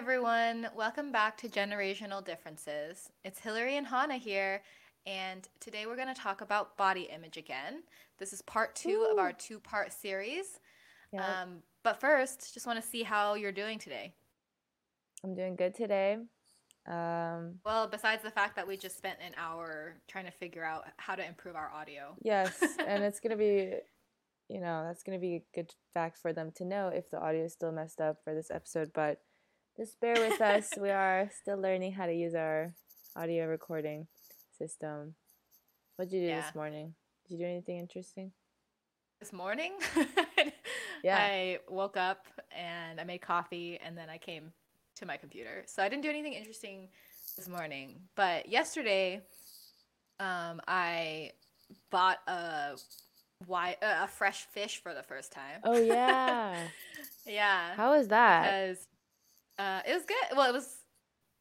everyone. Welcome back to Generational Differences. It's Hillary and Honna here, and today we're going to talk about body image again. This is part two Woo. of our two part series. Yep. Um, but first, just want to see how you're doing today. I'm doing good today. Um, Well, besides the fact that we just spent an hour trying to figure out how to improve our audio. yes, and it's gonna be, you know, that's gonna be a good fact for them to know if the audio is still messed up for this episode. But just bear with us. we are still learning how to use our audio recording system. What'd you do Yeah. this morning? Did you do anything interesting? This morning, Yeah. I woke up and I made coffee and then I came to my computer. So I didn't do anything interesting this morning. But yesterday, um, I bought a why a fresh fish for the first time. Oh yeah. yeah. How was that? because uh, it was good. Well, it was.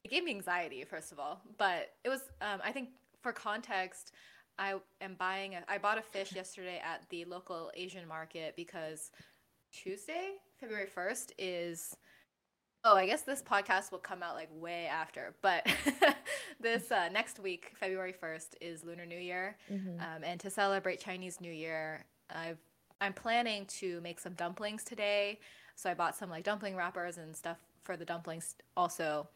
It gave me anxiety, first of all, but it was. Um, I think for context, I am buying. A, I bought a fish yesterday at the local Asian market because Tuesday, February first, is. Oh, I guess this podcast will come out like way after, but this uh, next week, February first, is Lunar New Year, Mhm. um, and to celebrate Chinese New Year, I've I'm planning to make some dumplings today. So I bought some like dumpling wrappers and stuff for the dumplings also.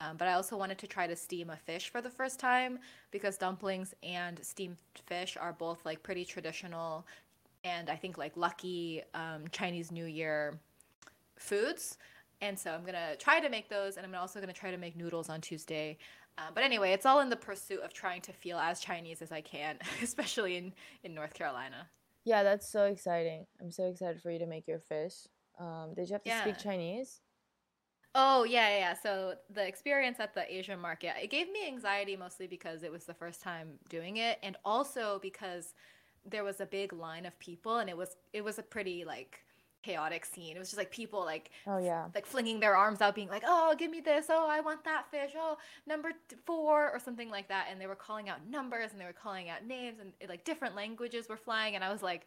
Um, but I also wanted to try to steam a fish for the first time because dumplings and steamed fish are both like pretty traditional and I think like lucky um, Chinese New Year foods. And so I'm gonna try to make those, and I'm also gonna try to make noodles on Tuesday. Um, but anyway, it's all in the pursuit of trying to feel as Chinese as I can, especially in in North Carolina. Yeah, that's so exciting. I'm so excited for you to make your fish. Um, did you have to speak Chinese? Oh yeah, yeah. So the experience at the Asian market, it gave me anxiety mostly because it was the first time doing it, and also because there was a big line of people, and it was it was a pretty like chaotic scene. It was just like people like Oh yeah. like flinging their arms out, being like, "Oh, give me this! Oh, I want that fish! Oh, number four or something like that." And they were calling out numbers and they were calling out names, and like different languages were flying, and I was like,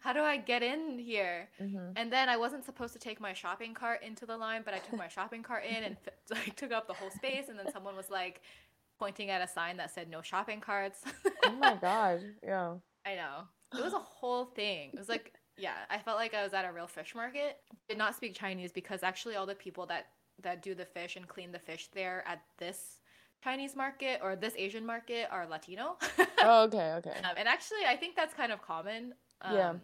"How do I get in here?" hmm And then I wasn't supposed to take my shopping cart into the line, but I took my shopping cart in and like took up the whole space. And then someone was like pointing at a sign that said "No shopping carts." Oh my god. Yeah. I know. It was a whole thing. It was like, yeah, I felt like I was at a real fish market. Did not speak Chinese because actually all the people that that do the fish and clean the fish there at this Chinese market or this Asian market are Latino. Oh, okay, okay. um, and actually, I think that's kind of common. Um, Yeah.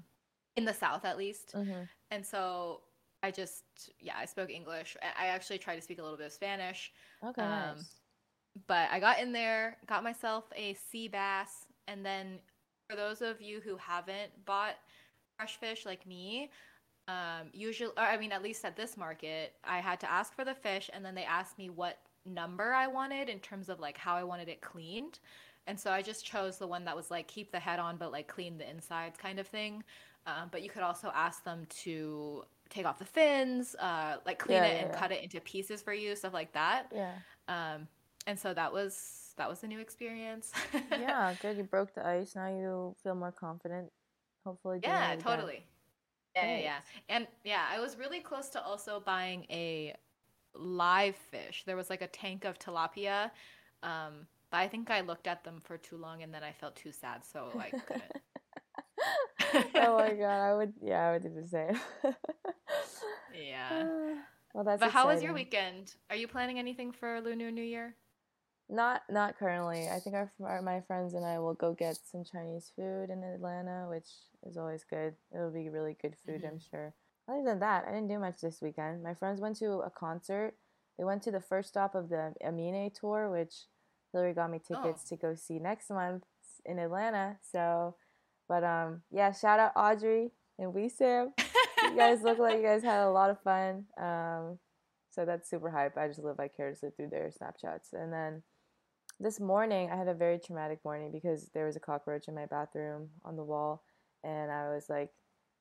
In the South, at least. hmm And so I just, yeah, I spoke English. I I actually tried to speak a little bit of Spanish. Okay, Um, nice. But I got in there, got myself a sea bass, and then for those of you who haven't bought fresh fish like me, um, usually, or I mean, at least at this market, I had to ask for the fish, and then they asked me what number I wanted in terms of like how I wanted it cleaned. And so I just chose the one that was like keep the head on, but like clean the insides kind of thing. Um, but you could also ask them to take off the fins, uh, like clean Yeah, it yeah, and yeah. cut it into pieces for you, stuff like that. Yeah. Um, and so that was that was a new experience. Yeah, good. You broke the ice. Now you feel more confident. Hopefully. yeah, totally. Yeah, yeah, yeah. And yeah, I was really close to also buying a live fish. There was like a tank of tilapia. Um, but I think I looked at them for too long and then I felt too sad, so I couldn't. oh my god, I would. Yeah, I would do the same. yeah. well, that's. But how was your weekend? Are you planning anything for Lunar New Year? Not not currently. I think our, our my friends and I will go get some Chinese food in Atlanta, which is always good. It'll be really good food, mm-hmm. I'm sure. Other than that, I didn't do much this weekend. My friends went to a concert. They went to the first stop of the Amine tour, which Hillary got me tickets to go see next month in Atlanta. So, but um, yeah, shout out Audrey and we Sam. You guys look like you guys had a lot of fun. Um, so that's super hype. I just live vicariously through their Snapchats. And then this morning, I had a very traumatic morning because there was a cockroach in my bathroom on the wall, and I was like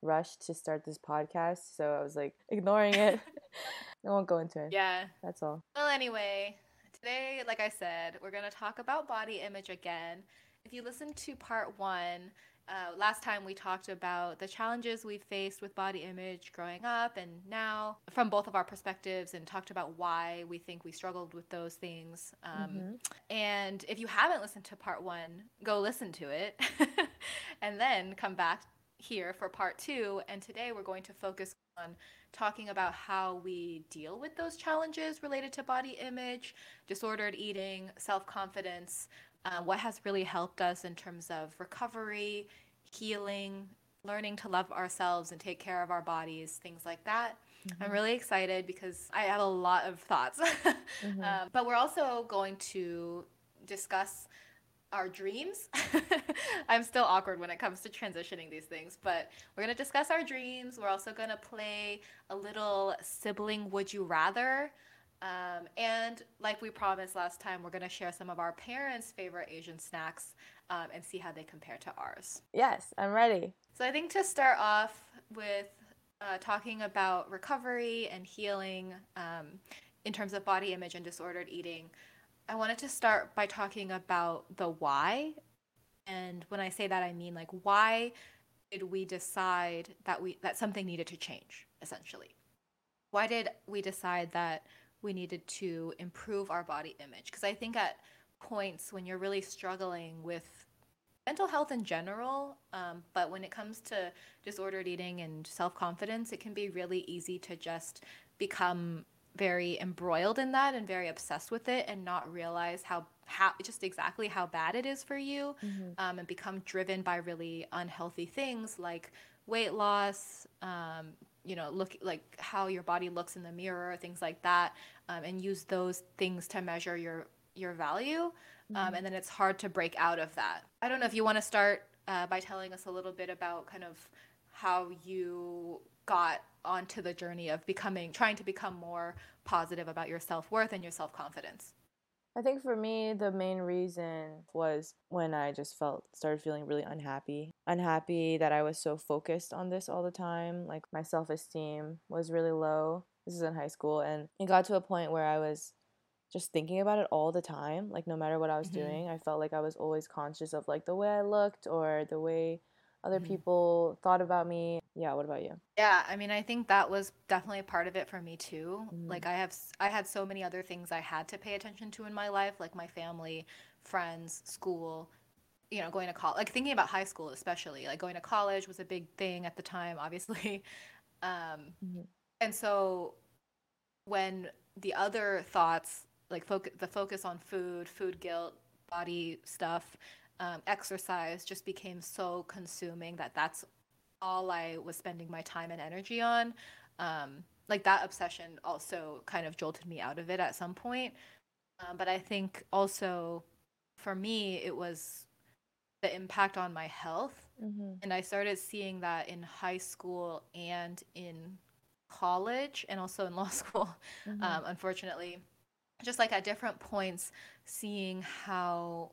rushed to start this podcast, so I was like ignoring it. I won't go into it. Yeah. That's all. Well, anyway, today, like I said, we're going to talk about body image again. If you listen to part one, Uh, last time we talked about the challenges we faced with body image growing up and now from both of our perspectives and talked about why we think we struggled with those things. Um, mm-hmm. And if you haven't listened to part one, go listen to it and then come back here for part two. And today we're going to focus on talking about how we deal with those challenges related to body image, disordered eating, self confidence, uh, what has really helped us in terms of recovery, healing, learning to love ourselves and take care of our bodies, things like that. Mm-hmm. I'm really excited because I have a lot of thoughts. mm-hmm. um, but we're also going to discuss our dreams. I'm still awkward when it comes to transitioning these things, but we're going to discuss our dreams. We're also going to play a little sibling would you rather. Um, and like we promised last time, we're going to share some of our parents' favorite Asian snacks um, and see how they compare to ours. Yes, I'm ready. So I think to start off with uh, talking about recovery and healing um, in terms of body image and disordered eating, I wanted to start by talking about the why. And when I say that, I mean like why did we decide that we that something needed to change essentially? Why did we decide that we needed to improve our body image because I think at points when you're really struggling with mental health in general, um, but when it comes to disordered eating and self confidence, it can be really easy to just become very embroiled in that and very obsessed with it and not realize how how just exactly how bad it is for you mm-hmm. um, and become driven by really unhealthy things like weight loss um, you know look like how your body looks in the mirror things like that um, and use those things to measure your your value um, mm-hmm. and then it's hard to break out of that i don't know if you want to start uh, by telling us a little bit about kind of how you got onto the journey of becoming trying to become more positive about your self-worth and your self-confidence I think for me, the main reason was when I just felt started feeling really unhappy. Unhappy that I was so focused on this all the time. Like my self esteem was really low. This is in high school. And it got to a point where I was just thinking about it all the time. Like no matter what I was mm-hmm. doing, I felt like I was always conscious of like the way I looked or the way other mm-hmm. people thought about me. Yeah, what about you? Yeah, I mean, I think that was definitely a part of it for me too. Mm-hmm. Like I have I had so many other things I had to pay attention to in my life, like my family, friends, school, you know, going to college, like thinking about high school especially. Like going to college was a big thing at the time, obviously. Um, mm-hmm. and so when the other thoughts like focus the focus on food, food guilt, body stuff, um, exercise just became so consuming that that's all I was spending my time and energy on. Um, like that obsession also kind of jolted me out of it at some point. Um, but I think also for me, it was the impact on my health. Mm-hmm. And I started seeing that in high school and in college and also in law school, mm-hmm. um, unfortunately. Just like at different points, seeing how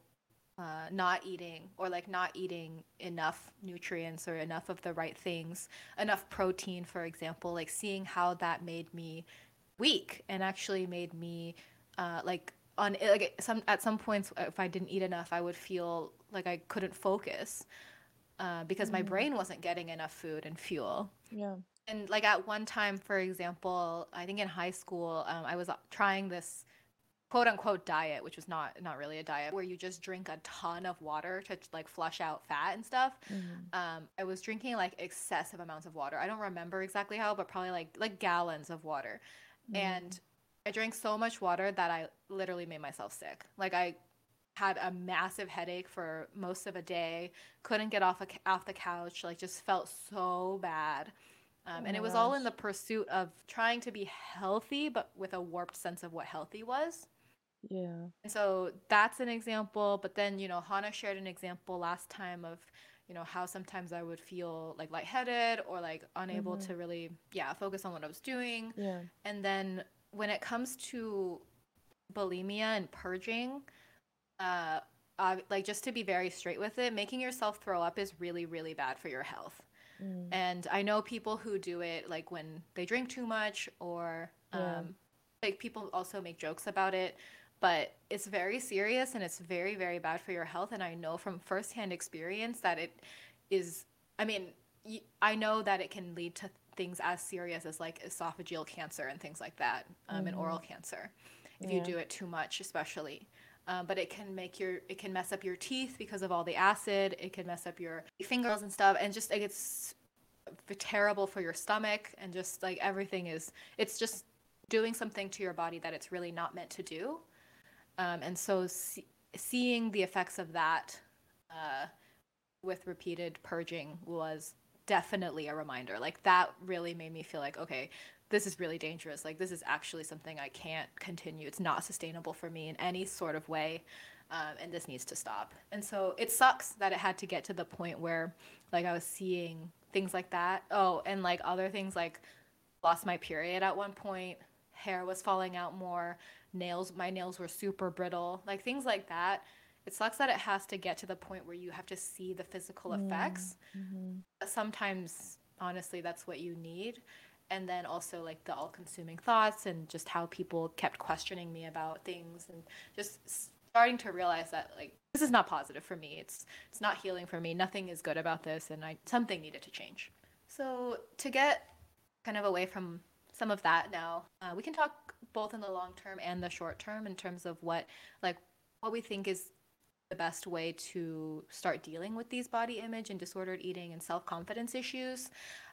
uh, not eating or like not eating enough nutrients or enough of the right things, enough protein, for example, like seeing how that made me weak and actually made me uh, like on like some at some points if I didn't eat enough, I would feel like I couldn't focus uh, because mm. my brain wasn't getting enough food and fuel. Yeah. And like at one time, for example, I think in high school, um, I was trying this quote unquote diet, which was not not really a diet, where you just drink a ton of water to like flush out fat and stuff. Mm-hmm. Um, I was drinking like excessive amounts of water. I don't remember exactly how, but probably like like gallons of water. Mm-hmm. And I drank so much water that I literally made myself sick. Like I had a massive headache for most of a day. Couldn't get off a, off the couch. Like just felt so bad. Um, oh and it was gosh. all in the pursuit of trying to be healthy, but with a warped sense of what healthy was. Yeah. And so that's an example. But then, you know, Honna shared an example last time of, you know, how sometimes I would feel like lightheaded or like unable mm-hmm. to really, yeah, focus on what I was doing. Yeah. And then when it comes to bulimia and purging, uh, uh, like just to be very straight with it, making yourself throw up is really, really bad for your health. Mm. And I know people who do it like when they drink too much or um, yeah. like people also make jokes about it but it's very serious and it's very very bad for your health and i know from firsthand experience that it is I mean, I know that it can lead to things as serious as like esophageal cancer and things like that, um, mm-hmm. and oral mm-hmm. cancer, if yeah. you do it too much, especially. Um, but it can make your it can mess up your teeth because of all the acid. It can mess up your fingers and stuff, and just like it's terrible for your stomach and just like everything is. It's just doing something to your body that it's really not meant to do. Um, and so see, seeing the effects of that uh, with repeated purging was definitely a reminder. Like that really made me feel like, okay, this is really dangerous. Like this is actually something I can't continue. It's not sustainable for me in any sort of way. Um, and this needs to stop. And so it sucks that it had to get to the point where like I was seeing things like that. Oh, and like other things like lost my period at one point, hair was falling out more, nails my nails were super brittle, like things like that it sucks that it has to get to the point where you have to see the physical effects. Mm-hmm. Sometimes, honestly, that's what you need. And then also, like the all consuming thoughts and just how people kept questioning me about things and just starting to realize that, like, this is not positive for me. It's, it's not healing for me. Nothing is good about this. And I, something needed to change. So, to get kind of away from some of that now, uh, we can talk both in the long term and the short term in terms of what, like, what we think is the best way to start dealing with these body image and disordered eating and self confidence issues.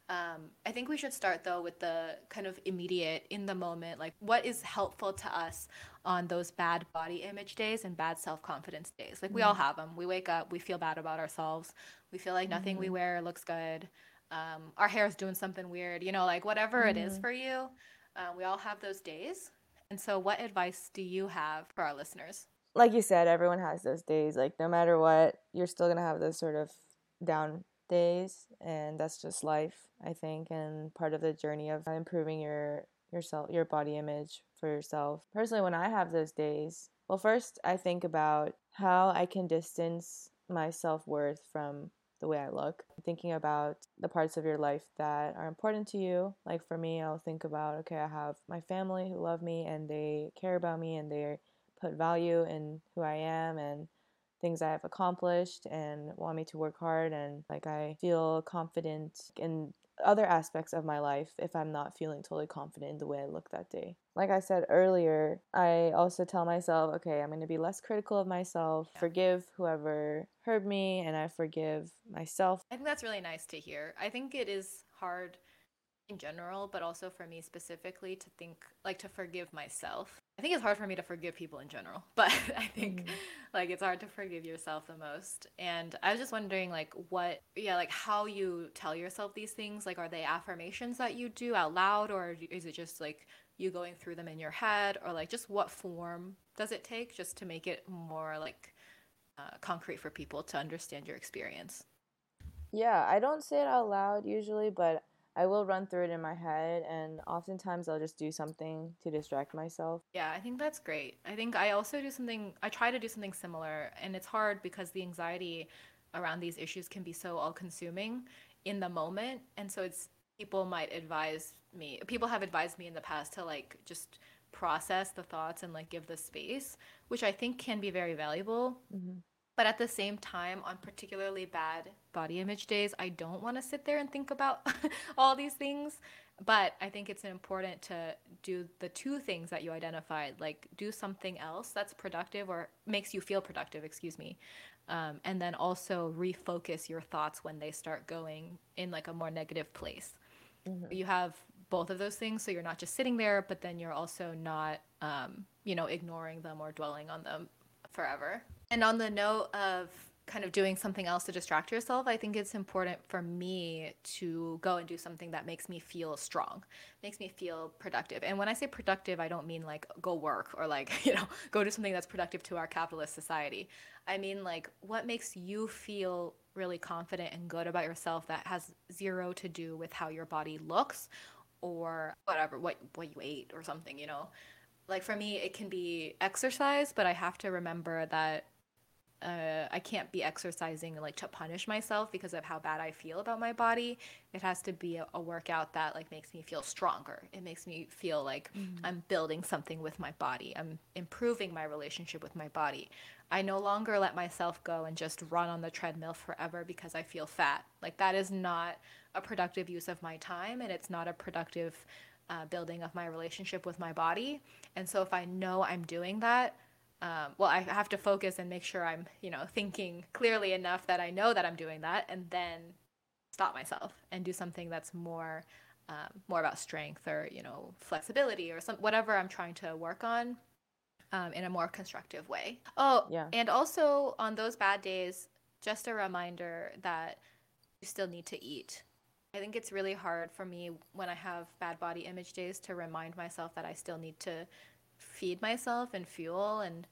Um, I think we should start though with the kind of immediate, in the moment, like what is helpful to us on those bad body image days and bad self confidence days. Like we all mm-hmm. have them. We wake up, we feel bad about ourselves, we feel like nothing mm-hmm. we wear looks good, um, our hair is doing something weird, you know, like whatever mm-hmm. it is mm-hmm. for you. Uh, we all have those days. And so, what advice do you have for our listeners? like you said, everyone has those days. Like no matter what, you're still gonna have those sort of down days, and that's just life, I think, and part of the journey of improving your yourself, your body image for yourself. Personally, when I have those days, well, first I think about how I can distance my self worth from the way I look. Thinking about the parts of your life that are important to you. Like for me, I'll think about okay, I have my family who love me and they care about me and they're put value in who I am and things I have accomplished and want me to work hard and like I feel confident in other aspects of my life if I'm not feeling totally confident in the way I look that day. Like I said earlier, I also tell myself, okay, I'm going to be less critical of myself, forgive whoever hurt me, and I forgive myself. I think that's really nice to hear. I think it is hard in general, but also for me specifically to think like to forgive myself. I think it's hard for me to forgive people in general, but I think mm-hmm. like it's hard to forgive yourself the most. And I was just wondering like what yeah, like how you tell yourself these things, like are they affirmations that you do out loud or is it just like you going through them in your head or like just what form does it take just to make it more like uh, concrete for people to understand your experience? Yeah, I don't say it out loud usually, but I will run through it in my head, and oftentimes I'll just do something to distract myself. Yeah, I think that's great. I think I also do something, I try to do something similar, and it's hard because the anxiety around these issues can be so all consuming in the moment. And so it's people might advise me, people have advised me in the past to like just process the thoughts and like give the space, which I think can be very valuable. Mm-hmm. But at the same time, on particularly bad body image days, I don't want to sit there and think about all these things. But I think it's important to do the two things that you identified like, do something else that's productive or makes you feel productive, excuse me. Um, and then also refocus your thoughts when they start going in like a more negative place. Mm-hmm. You have both of those things so you're not just sitting there but then you're also not um, you know ignoring them or dwelling on them forever and on the note of kind of doing something else to distract yourself, I think it's important for me to go and do something that makes me feel strong, makes me feel productive. And when I say productive, I don't mean like go work or like, you know, go do something that's productive to our capitalist society. I mean like what makes you feel really confident and good about yourself that has zero to do with how your body looks or whatever, what what you ate or something, you know. Like for me, it can be exercise, but I have to remember that uh, I can't be exercising like to punish myself because of how bad I feel about my body. It has to be a, a workout that like makes me feel stronger. It makes me feel like mm-hmm. I'm building something with my body. I'm improving my relationship with my body. I no longer let myself go and just run on the treadmill forever because I feel fat. Like that is not a productive use of my time and it's not a productive uh, building of my relationship with my body. And so if I know I'm doing that, um, well, I have to focus and make sure I'm, you know, thinking clearly enough that I know that I'm doing that, and then stop myself and do something that's more, um, more about strength or you know flexibility or some whatever I'm trying to work on, um, in a more constructive way. Oh, yeah. And also on those bad days, just a reminder that you still need to eat. I think it's really hard for me when I have bad body image days to remind myself that I still need to feed myself and fuel. And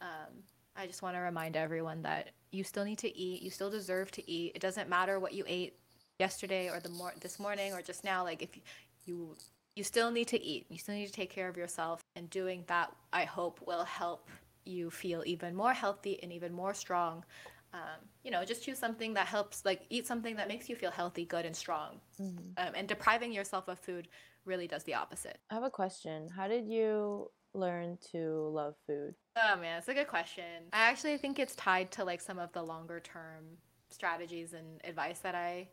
um, I just want to remind everyone that you still need to eat. You still deserve to eat. It doesn't matter what you ate yesterday or the mor- this morning or just now. Like if you you you still need to eat. You still need to take care of yourself. And doing that, I hope, will help you feel even more healthy and even more strong. Um, you know, just choose something that helps, like eat something that makes you feel healthy, good, and strong. Mm-hmm. Um, and depriving yourself of food really does the opposite. I have a question. How did you learn to love food? Oh man, it's a good question. I actually think it's tied to like some of the longer term strategies and advice that I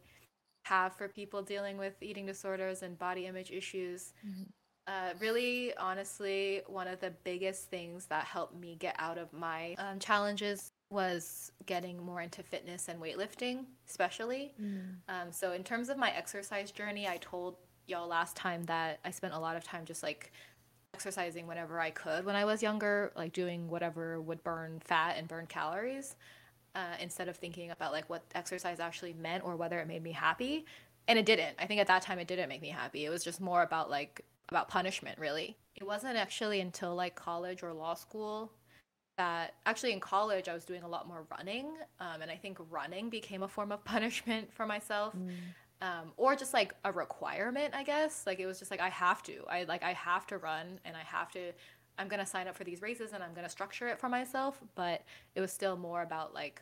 have for people dealing with eating disorders and body image issues. Mm-hmm. Uh, really, honestly, one of the biggest things that helped me get out of my um, challenges was getting more into fitness and weightlifting, especially. Mm. Um, so, in terms of my exercise journey, I told y'all last time that I spent a lot of time just like exercising whenever I could when I was younger, like doing whatever would burn fat and burn calories, uh, instead of thinking about like what exercise actually meant or whether it made me happy. And it didn't. I think at that time it didn't make me happy. It was just more about like about punishment, really. It wasn't actually until like college or law school that actually in college I was doing a lot more running, um, and I think running became a form of punishment for myself. Mm um, or just like a requirement, I guess. Like it was just like I have to. I like I have to run and I have to. I'm gonna sign up for these races and I'm gonna structure it for myself. But it was still more about like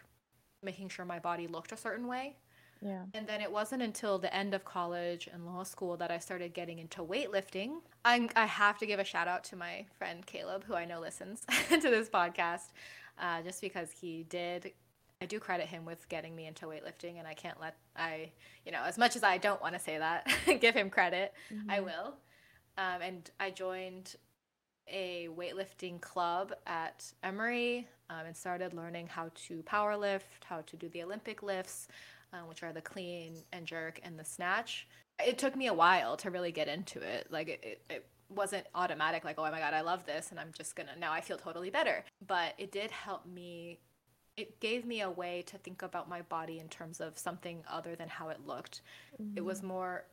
making sure my body looked a certain way. Yeah. And then it wasn't until the end of college and law school that I started getting into weightlifting. I'm, I have to give a shout out to my friend Caleb, who I know listens to this podcast, uh, just because he did I do credit him with getting me into weightlifting, and I can't let I, you know, as much as I don't want to say that, give him credit, mm-hmm. I will. Um, and I joined a weightlifting club at Emory um, and started learning how to power lift, how to do the Olympic lifts, uh, which are the clean and jerk and the snatch. It took me a while to really get into it. Like it, it, it wasn't automatic, like, oh my God, I love this, and I'm just gonna, now I feel totally better. But it did help me it gave me a way to think about my body in terms of something other than how it looked. Mm-hmm. It was mm-hmm. more,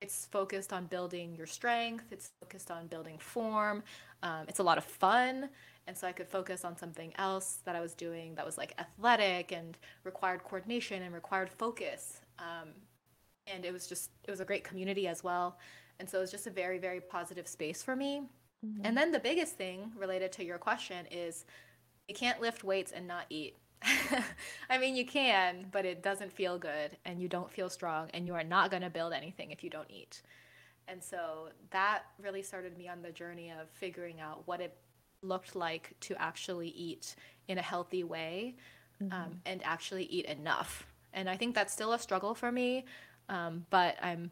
it's focused on building your strength, it's focused on building form. Um, it's a lot of fun. And so I could focus on something else that I was doing that was like athletic and required coordination and required focus. Um, and it was just, it was a great community as well. And so it was just a very, very positive space for me. Mm-hmm. And then the biggest thing related to your question is you can't lift weights and not eat. I mean, you can, but it doesn't feel good and you don't feel strong and you are not going to build anything if you don't eat. And so that really started me on the journey of figuring out what it looked like to actually eat in a healthy way um, mm-hmm. um, and actually eat enough. And I think that's still a struggle for me, um, but I'm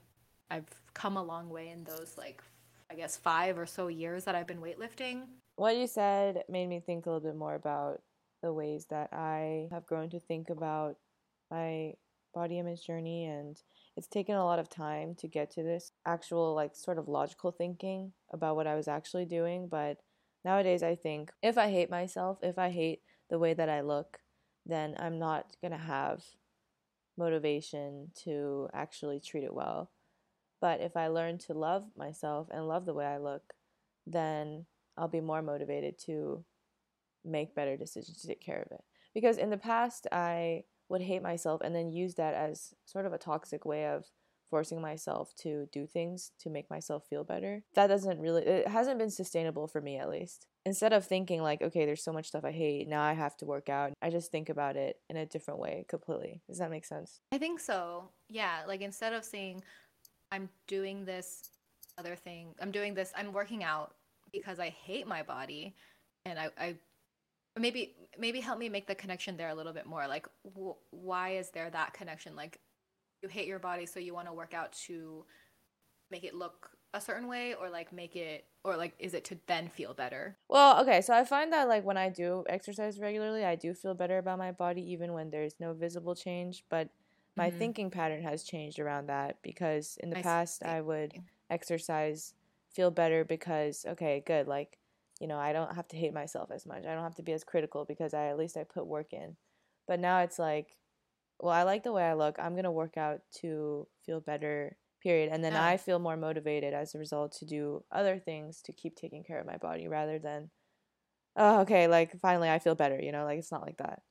I've come a long way in those like I guess five or so years that I've been weightlifting. What you said made me think a little bit more about the ways that I have grown to think about my body image journey and it's taken a lot of time to get to this actual like sort of logical thinking about what I was actually doing but nowadays I think if I hate myself if I hate the way that I look then I'm not going to have motivation to actually treat it well. But if I learn to love myself and love the way I look then I'll be more motivated to make better decisions to take care of it. Because in the past, I would hate myself and then use that as sort of a toxic way of forcing myself to do things to make myself feel better. That doesn't really, it hasn't been sustainable for me at least. Instead of thinking like, okay, there's so much stuff I hate, now I have to work out, I just think about it in a different way completely. Does that make sense? I think so. Yeah. Like instead of saying, I'm doing this other thing, I'm doing this, I'm working out because I hate my body and I, I maybe maybe help me make the connection there a little bit more like wh- why is there that connection like you hate your body so you want to work out to make it look a certain way or like make it or like is it to then feel better well okay so i find that like when i do exercise regularly i do feel better about my body even when there's no visible change but my mm-hmm. thinking pattern has changed around that because in the I past see. i would exercise feel better because okay good like you know i don't have to hate myself as much i don't have to be as critical because i at least i put work in but now it's like well, I like the way I look. I'm going to work out to feel better, period. And then yeah. I feel more motivated as a result to do other things to keep taking care of my body rather than, oh, okay, like finally I feel better, you know, like it's not like that.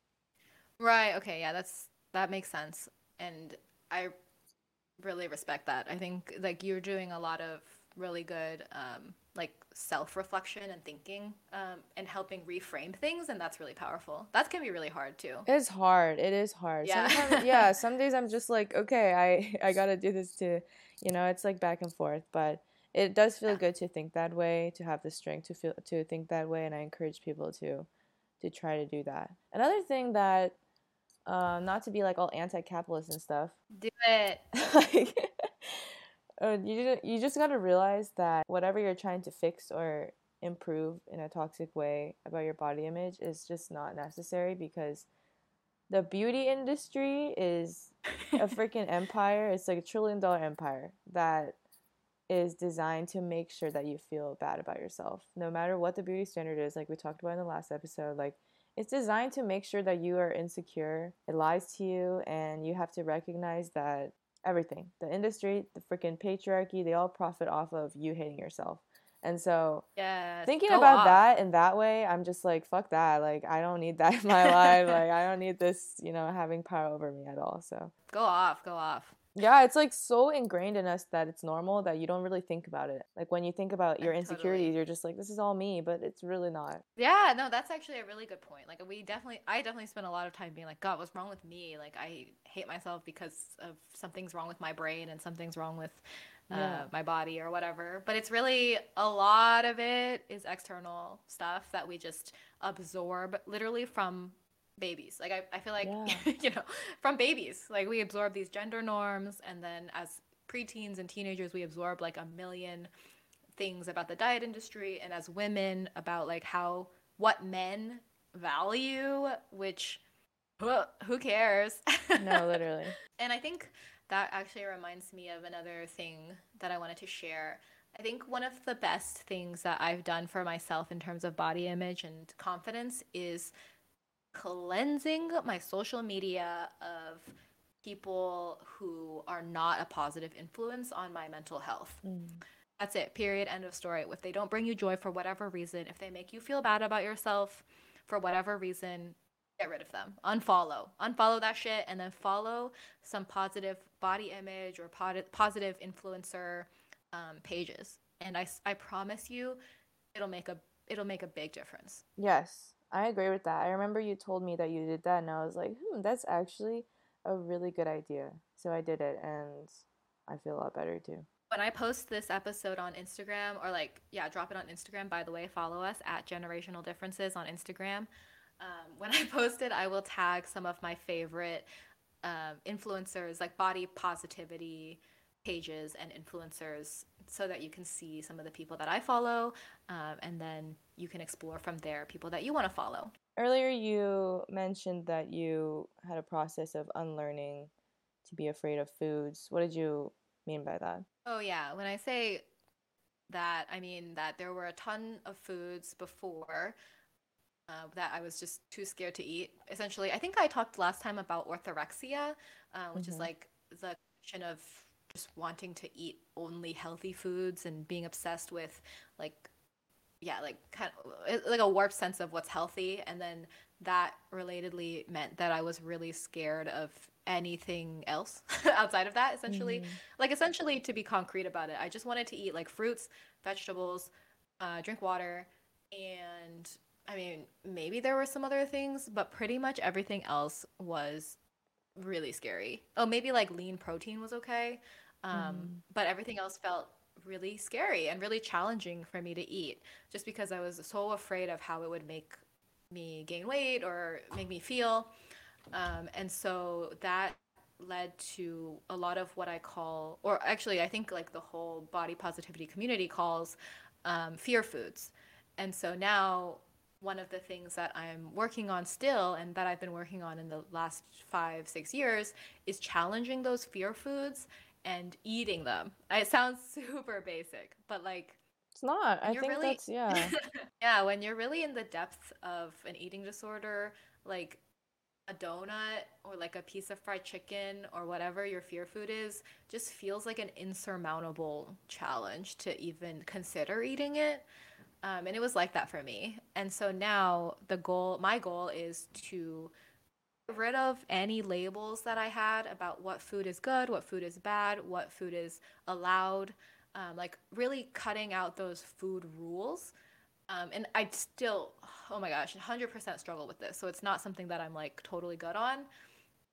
Right. Okay. Yeah. That's, that makes sense. And I really respect that. I think like you're doing a lot of really good um, like self reflection and thinking um, and helping reframe things, and that's really powerful. That can be really hard too. It's hard. It is hard. Yeah. Sometimes, yeah. Some days I'm just like, okay, I I gotta do this to, you know, it's like back and forth, but it does feel yeah. good to think that way, to have the strength to feel to think that way, and I encourage people to to try to do that. Another thing that uh, not to be like all anti-capitalist and stuff. Do it. like, uh, you you just gotta realize that whatever you're trying to fix or improve in a toxic way about your body image is just not necessary because the beauty industry is a freaking empire. It's like a trillion dollar empire that is designed to make sure that you feel bad about yourself. No matter what the beauty standard is, like we talked about in the last episode, like it's designed to make sure that you are insecure. It lies to you and you have to recognize that everything. The industry the freaking patriarchy they all profit off of you hating yourself. And so yeah thinking about off. that in that way i'm just like fuck that like i don't need that in my life like i don't need this you know having power over me at all so. Go off go off yeah, it's like so ingrained in us that it's normal that you don't really think about it. Like when you think about your insecurities, totally. you're just like, this is all me, but it's really not. Yeah, no, that's actually a really good point. Like we definitely, I definitely spend a lot of time being like, God, what's wrong with me? Like I hate myself because of something's wrong with my brain and something's wrong with uh, yeah. my body or whatever. But it's really a lot of it is external stuff that we just absorb literally from babies. Like I, I feel like yeah. you know, from babies, like we absorb these gender norms and then as preteens and teenagers we absorb like a million things about the diet industry and as women about like how what men value, which who cares? No, literally. and I think that actually reminds me of another thing that I wanted to share. I think one of the best things that I've done for myself in terms of body image and confidence is cleansing my social media of people who are not a positive influence on my mental health. Mm. That's it. Period. End of story. If they don't bring you joy for whatever reason, if they make you feel bad about yourself for whatever reason, get rid of them. Unfollow. Unfollow that shit and then follow some positive body image or positive influencer um, pages. And I, I promise you, it'll make a it'll make a big difference. Yes. I agree with that. I remember you told me that you did that, and I was like, hmm, that's actually a really good idea. So I did it, and I feel a lot better too. When I post this episode on Instagram, or like, yeah, drop it on Instagram, by the way, follow us at Generational Differences on Instagram. Um, when I post it, I will tag some of my favorite um, influencers, like body positivity pages and influencers so that you can see some of the people that I follow, um, and then you can explore from there people that you want to follow. Earlier, you mentioned that you had a process of unlearning to be afraid of foods. What did you mean by that? Oh, yeah. When I say that, I mean that there were a ton of foods before uh, that I was just too scared to eat. Essentially, I think I talked last time about orthorexia, uh, which mm-hmm. is like the question of just wanting to eat only healthy foods and being obsessed with like yeah, like kind of like a warped sense of what's healthy, and then that relatedly meant that I was really scared of anything else outside of that essentially. Mm. like essentially to be concrete about it i just wanted to eat like fruits vegetables uh, drink water and i mean maybe there were some other things but pretty much everything else was really scary. Oh maybe like lean protein was okay um, mm. but everything else felt really scary and really challenging for me to eat just because i was so afraid of how it would make me gain weight or make me feel um, and so that led to a lot of what I call, or actually, I think like the whole body positivity community calls um, fear foods. And so now, one of the things that I'm working on still, and that I've been working on in the last five, six years, is challenging those fear foods and eating them. It sounds super basic, but like, it's not. I think really, that's, yeah. yeah, when you're really in the depths of an eating disorder, like a donut or like a piece of fried chicken or whatever your fear food is just feels like an insurmountable challenge to even consider eating it. Um, and it was like that for me. And so now the goal, my goal is to rid of any labels that I had about what food is good, what food is bad, what food is allowed. Um, like really cutting out those food rules um, and I still, oh my gosh, 100% struggle with this. So it's not something that I'm like totally good on.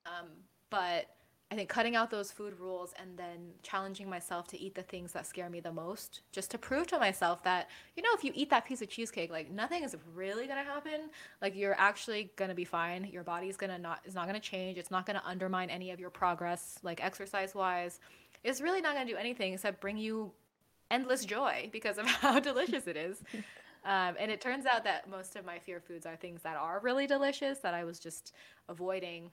Um, but I think cutting out those food rules and then challenging myself to eat the things that scare me the most, just to prove to myself that, you know, if you eat that piece of cheesecake, like nothing is really gonna happen. Like you're actually gonna be fine. Your body's gonna not is not gonna change. It's not gonna undermine any of your progress, like exercise wise. It's really not gonna do anything except bring you endless joy because of how delicious it is. Um, and it turns out that most of my fear foods are things that are really delicious that I was just avoiding.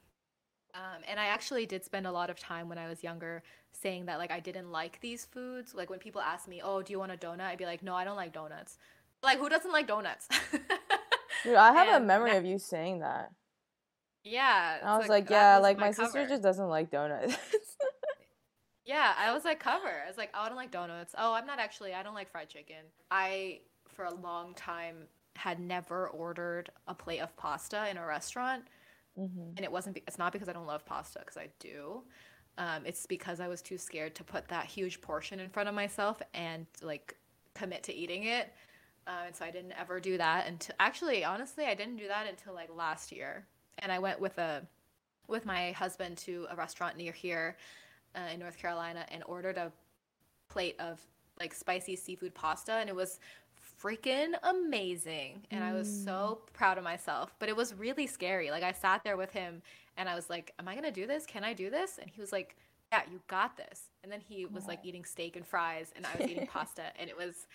Um, and I actually did spend a lot of time when I was younger saying that like I didn't like these foods. Like when people ask me, "Oh, do you want a donut?" I'd be like, "No, I don't like donuts." Like who doesn't like donuts? Dude, I have and a memory that, of you saying that. Yeah. I was like, like yeah, like my, my sister just doesn't like donuts. yeah, I was like cover. I was like, oh, I don't like donuts. Oh, I'm not actually. I don't like fried chicken. I for a long time had never ordered a plate of pasta in a restaurant. Mm-hmm. And it wasn't, be- it's not because I don't love pasta, because I do. Um, it's because I was too scared to put that huge portion in front of myself and like commit to eating it. Uh, and so I didn't ever do that until actually, honestly, I didn't do that until like last year. And I went with a with my husband to a restaurant near here uh, in North Carolina and ordered a plate of like spicy seafood pasta, and it was freaking amazing. And mm. I was so mm. proud of myself. But it was really scary. Like I sat there with him and I was like, Am I gonna do this? Can I do this? And he was like, Yeah, you got this. And then he was like eating steak and fries and I was eating pasta and it was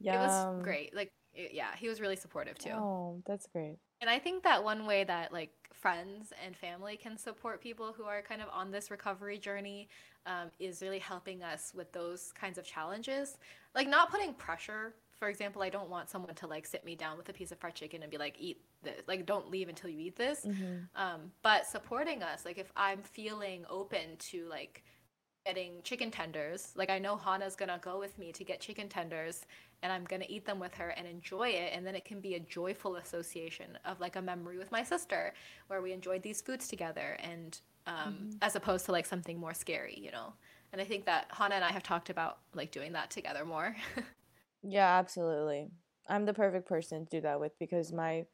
Yum. it was great. Like it, yeah, he was really supportive too. Oh, that's great. And I think that one way that like friends and family can support people who are kind of on this recovery journey um, is really helping us with those kinds of challenges. Like not putting pressure for example, I don't want someone to like sit me down with a piece of fried chicken and be like, eat this. Like, don't leave until you eat this. Mm-hmm. Um, but supporting us, like, if I'm feeling open to like getting chicken tenders, like, I know Honna's gonna go with me to get chicken tenders and I'm gonna eat them with her and enjoy it. And then it can be a joyful association of like a memory with my sister where we enjoyed these foods together and um, mm-hmm. as opposed to like something more scary, you know? And I think that Honna and I have talked about like doing that together more. Yeah, absolutely. I'm the perfect person to do that with because my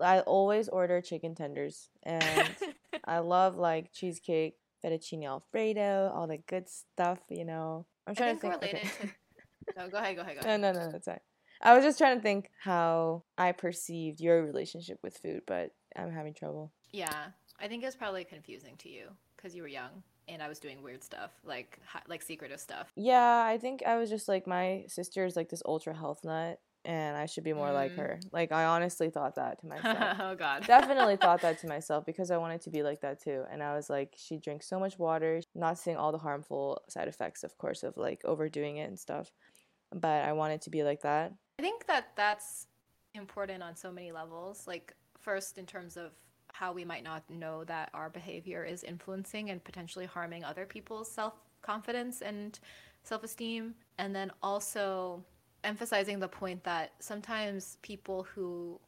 I always order chicken tenders and I love like cheesecake, fettuccine alfredo, all the good stuff, you know. I'm trying to think related okay. to No, go ahead, go ahead, go ahead. No, no, no, that's fine. I was just trying to think how I perceived your relationship with food, but I'm having trouble. Yeah. I think it was probably confusing to you because you were young and I was doing weird stuff, like like secretive stuff. Yeah, I think I was just like my sister is like this ultra health nut, and I should be more mm. like her. Like I honestly thought that to myself. oh God, definitely thought that to myself because I wanted to be like that too. And I was like, she drinks so much water, not seeing all the harmful side effects, of course, of like overdoing it and stuff. But I wanted to be like that. I think that that's important on so many levels. Like first, in terms of how we might not know that our behavior is influencing and potentially harming other people's self confidence and self esteem. And then also emphasizing the point that sometimes people who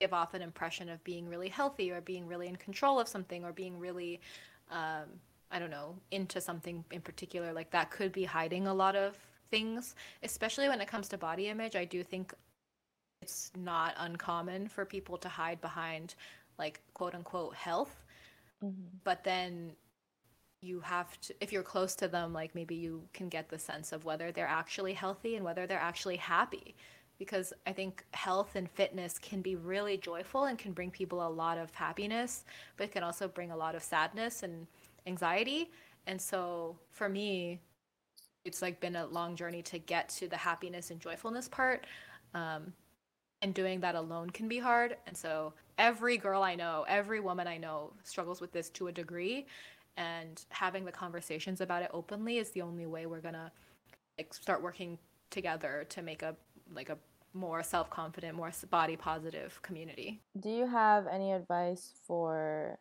give off an impression of being really healthy or being really in control of something or being really um, i don't know into something in particular like that could be hiding a lot of things especially when it comes to body image i do think it's not uncommon for people to hide behind like quote unquote health mm-hmm. but then you have to if you're close to them like maybe you can get the sense of whether they're actually healthy and whether they're actually happy. Because i think health and fitness can be really joyful and can bring people a lot of happiness but it can also bring a lot of sadness and anxiety. And so for me it's like been a long journey to get to the happiness and joyfulness part. Um, and doing that alone can be hard. And so every girl i know every woman i know struggles with this to a degree. And having the conversations about it openly is the only way we're gonna like start working together to make a like a more self-confident more body positive community. Do you have any advice for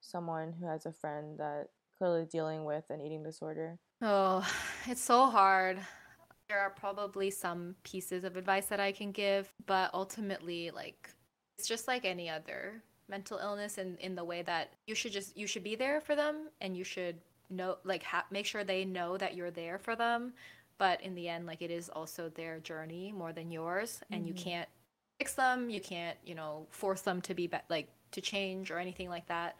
someone who has a friend that clearly dealing with an eating disorder? Oh it's so hard there are probably some pieces of advice that i can give but ultimately like it's just like any other mental illness in in the way that you should just you should be there for them and you should know like ha- make sure they know that you're there for them. But in the end like it is also their journey more than yours and mm-hmm. you can't fix them. You can't you know force them to be, be- like to change or anything like that.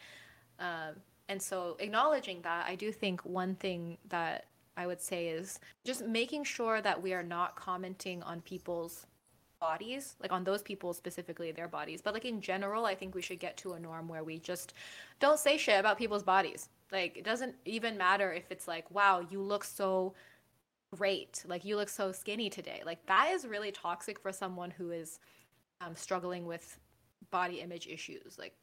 Um, and so acknowledging that i do think one thing that i would say is just making sure that we are not commenting on people's bodies, like on those people specifically, their bodies. But like in general, I think we should get to a norm where we just don't say shit about people's bodies. Like it doesn't even matter if it's like, wow, you look so great. Like you look so skinny today. Like that is really toxic for someone who is um, struggling with body image issues. Like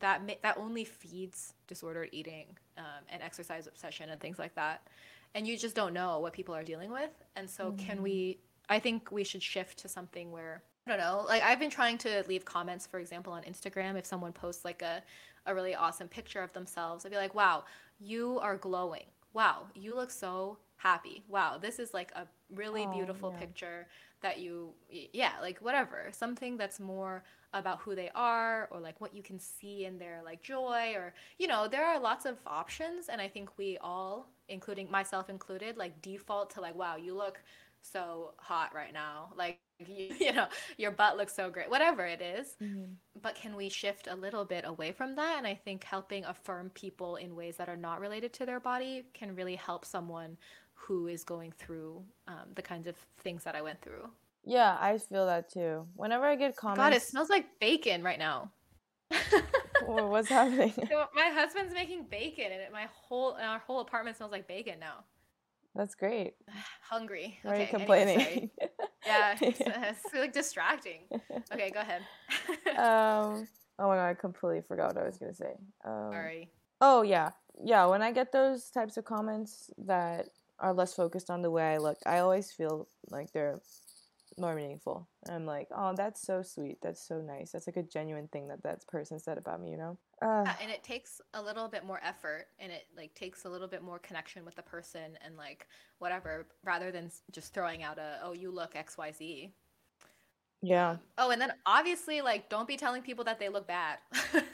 that that only feeds disordered eating um, and exercise obsession and things like that. And you just don't know what people are dealing with. And so, mm-hmm. can we I think we should shift to something where I don't know. Like I've been trying to leave comments, for example, on Instagram. If someone posts like a, a really awesome picture of themselves, I'd be like, "Wow, you are glowing. Wow, you look so happy. Wow, this is like a really oh, beautiful yeah. picture that you, yeah, like whatever. Something that's more about who they are or like what you can see in their like joy or you know there are lots of options and i think we all including myself included like default to like wow you look so hot right now. Like, you, you know, your butt looks so great, whatever it is. Mm-hmm. But can we shift a little bit away from that? And I think helping affirm people in ways that are not related to their body can really help someone who is going through um, the kinds of things that I went through. Yeah, I feel that too. Whenever I get comments, God, it smells like bacon right now. What's happening? So my husband's making bacon, and my whole our whole apartment smells like bacon now. That's great. Hungry. Why okay, are you complaining? Anyway, yeah, it's, yeah. it's like distracting. Okay, go ahead. um. Oh my god, I completely forgot what I was gonna say. Um, Sorry. Oh yeah, yeah. When I get those types of comments that are less focused on the way I look, I always feel like they're more meaningful. And I'm like, oh, that's so sweet. That's so nice. That's like a genuine thing that that person said about me, you know? Uh, yeah, and it takes a little bit more effort and it like takes a little bit more connection with the person and like whatever rather than just throwing out a, oh, you look XYZ. Yeah. Um, oh, and then obviously, like, don't be telling people that they look bad. like,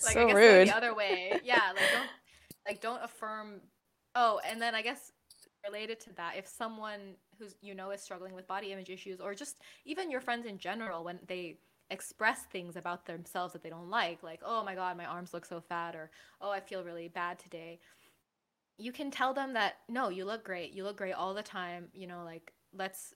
so I guess rude. the other way. Yeah, like don't like don't affirm. Oh, and then I guess related to that if someone who's you know is struggling with body image issues or just even your friends in general when they express things about themselves that they don't like like oh my god my arms look so fat or oh i feel really bad today you can tell them that no you look great. You look great all the time. You know like let's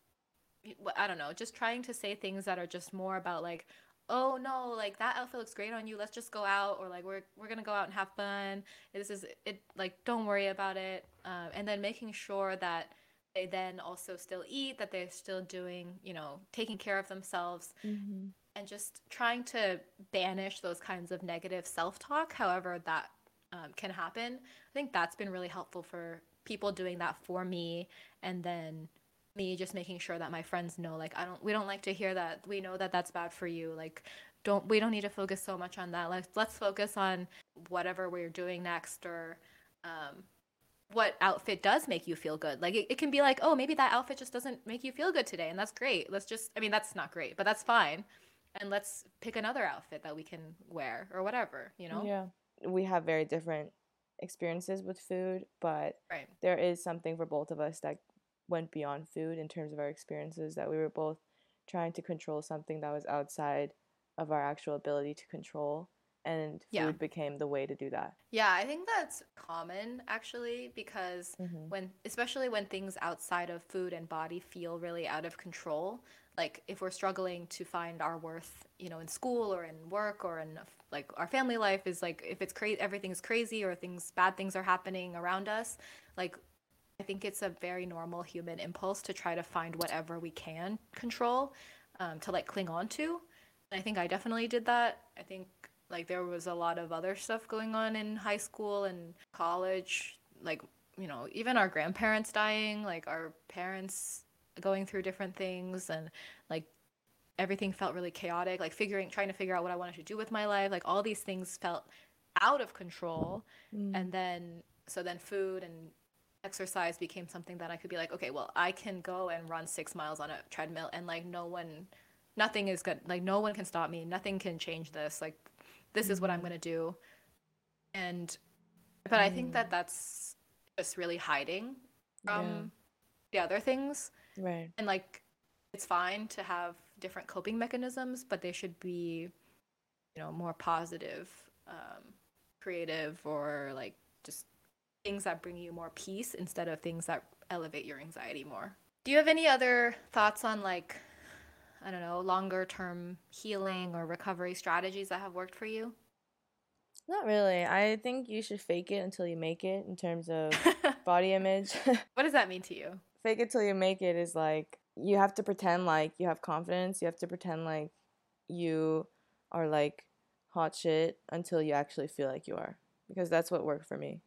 i don't know just trying to say things that are just more about like oh no like that outfit looks great on you let's just go out or like we're, we're gonna go out and have fun. This is it like don't worry about it. Um, and then making sure that they then also still eat that they're still doing you know taking care of themselves. Mm-hmm. and just trying to banish those kinds of negative self-talk however that um, can happen. I think that's been really helpful for people doing that for me. And then me just making sure that my friends know like i don't we don't like to hear that we know that that's bad for you like don't we don't need to focus so much on that like let's focus on whatever we're doing next or um what outfit does make you feel good. Like it, it can be like, oh, maybe that outfit just doesn't make you feel good today. And that's great. Let's just, I mean, that's not great, but that's fine. And let's pick another outfit that we can wear or whatever, you know? Yeah. We have very different experiences with food, but Right. there is something for both of us that went beyond food in terms of our experiences that we were both trying to control something that was outside of our actual ability to control and food Yeah. became the way to do that. Yeah, I think that's common actually because Mhm. when especially when things outside of food and body feel really out of control, like if we're struggling to find our worth, you know, in school or in work or in like our family life is like if it's crazy everything's crazy or things bad things are happening around us, like I think it's a very normal human impulse to try to find whatever we can control um, to like cling on to. And I think I definitely did that. I think like there was a lot of other stuff going on in high school and college, like you know, even our grandparents dying, like our parents going through different things and like everything felt really chaotic, like figuring trying to figure out what I wanted to do with my life, like all these things felt out of control Mm. and then so then food and exercise became something that I could be like, okay, well, I can go and run six miles on a treadmill, and like no one, nothing is good. Like no one can stop me. Nothing can change this. Like this is what I'm gonna do. And, but I think that that's just really hiding from the other things, Right. and like it's fine to have different coping mechanisms, but they should be, you know, more positive, um, creative, or like just things that bring you more peace instead of things that elevate your anxiety more. Do you have any other thoughts on like, I don't know, longer term healing or recovery strategies that have worked for you? Not really. I think you should fake it until you make it in terms of body image. what does that mean to you? fake it till you make it is like you have to pretend like you have confidence. You have to pretend like you are like hot shit until you actually feel like you are. Because that's what worked for me.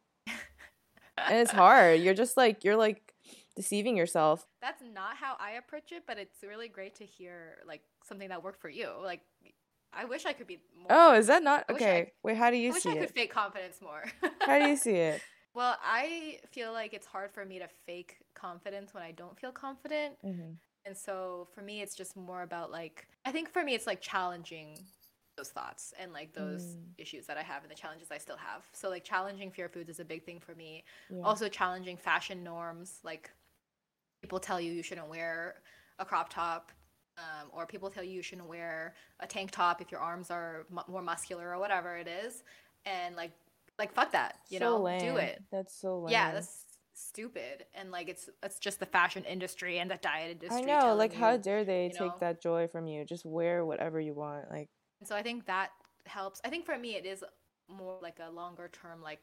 And it's hard. You're just like you're like deceiving yourself. That's not how I approach it, but it's really great to hear like something that worked for you. Like, I wish I could be more. Oh, is that not I wish I- okay? Wait, how do you wish see it? I could fake confidence more. How do you see it? Well, I feel like it's hard for me to fake confidence when I don't feel confident. hmm And so for me, it's just more about like, I think for me, it's like challenging those thoughts and like those Mm. issues that I have and the challenges I still have. So, like, challenging fear foods is a big thing for me. Yeah. Also, challenging fashion norms. Like, people tell you you shouldn't wear a crop top. Um, or people tell you you shouldn't wear a tank top if your arms are mu- more muscular or whatever it is, and like, like fuck that, you So know, lame. do it. That's so lame. Yeah, that's stupid. And like it's it's just the fashion industry and the diet industry. I know. Like, how dare they you take that joy from you? Just wear whatever you want. Like, And so I think that helps. I think for me it is more like a longer term like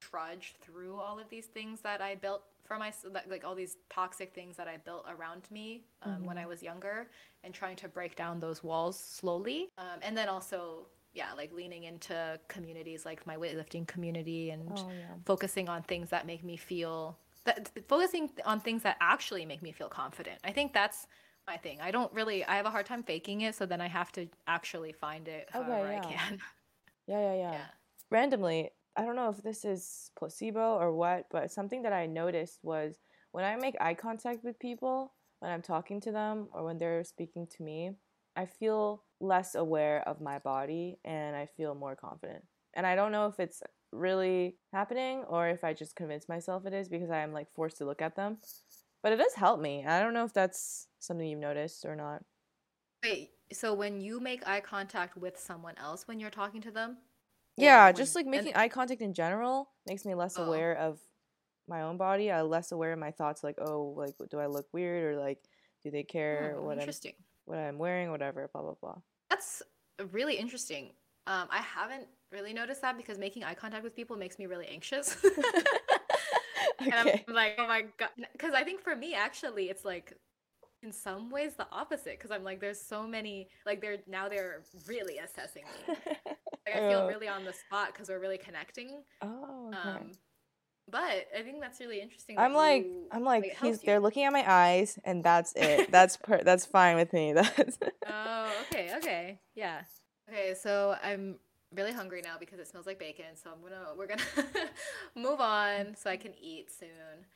trudge through all of these things that I built for myself, like all these toxic things that I built around me um, when I was younger, and trying to break down those walls slowly. Um, and then also, yeah, like leaning into communities like my weightlifting community and oh yeah. focusing on things that make me feel that focusing on things that actually make me feel confident. I think that's my thing. I don't really I have a hard time faking it, so then I have to actually find it oh, Okay, however yeah. I can. Yeah, yeah, yeah. yeah. randomly, I don't know if this is placebo or what, but something that I noticed was when I make eye contact with people, when I'm talking to them or when they're speaking to me, I feel less aware of my body and I feel more confident. And I don't know if it's really happening or if I just convince myself it is because I'm like forced to look at them. But it does help me. I don't know if that's something you've noticed or not. Wait, so when you make eye contact with someone else when you're talking to them? Yeah, when- just like and- making eye contact in general makes me less Oh. aware of my own body. I'm less aware of my thoughts, like, oh, like, do I look weird or like, do they care Oh, what I'm interesting. what I'm wearing, whatever, blah blah blah. That's really interesting. Um, I haven't really noticed that because making eye contact with people makes me really anxious. And okay. I'm like, oh my god, because I think for me, actually, it's like in some ways the opposite. Because I'm like, there's so many, like they're now they're really assessing me. Like I feel Oh. really on the spot because we're really connecting. oh, okay. Um, but I think that's really interesting. I'm like, you- I'm like, it he's they're looking at my eyes, and that's it. That's per- that's fine with me. That's Oh, okay, okay, yeah. Okay, so I'm really hungry now because it smells like bacon. So I'm gonna we're gonna move on so I can eat soon.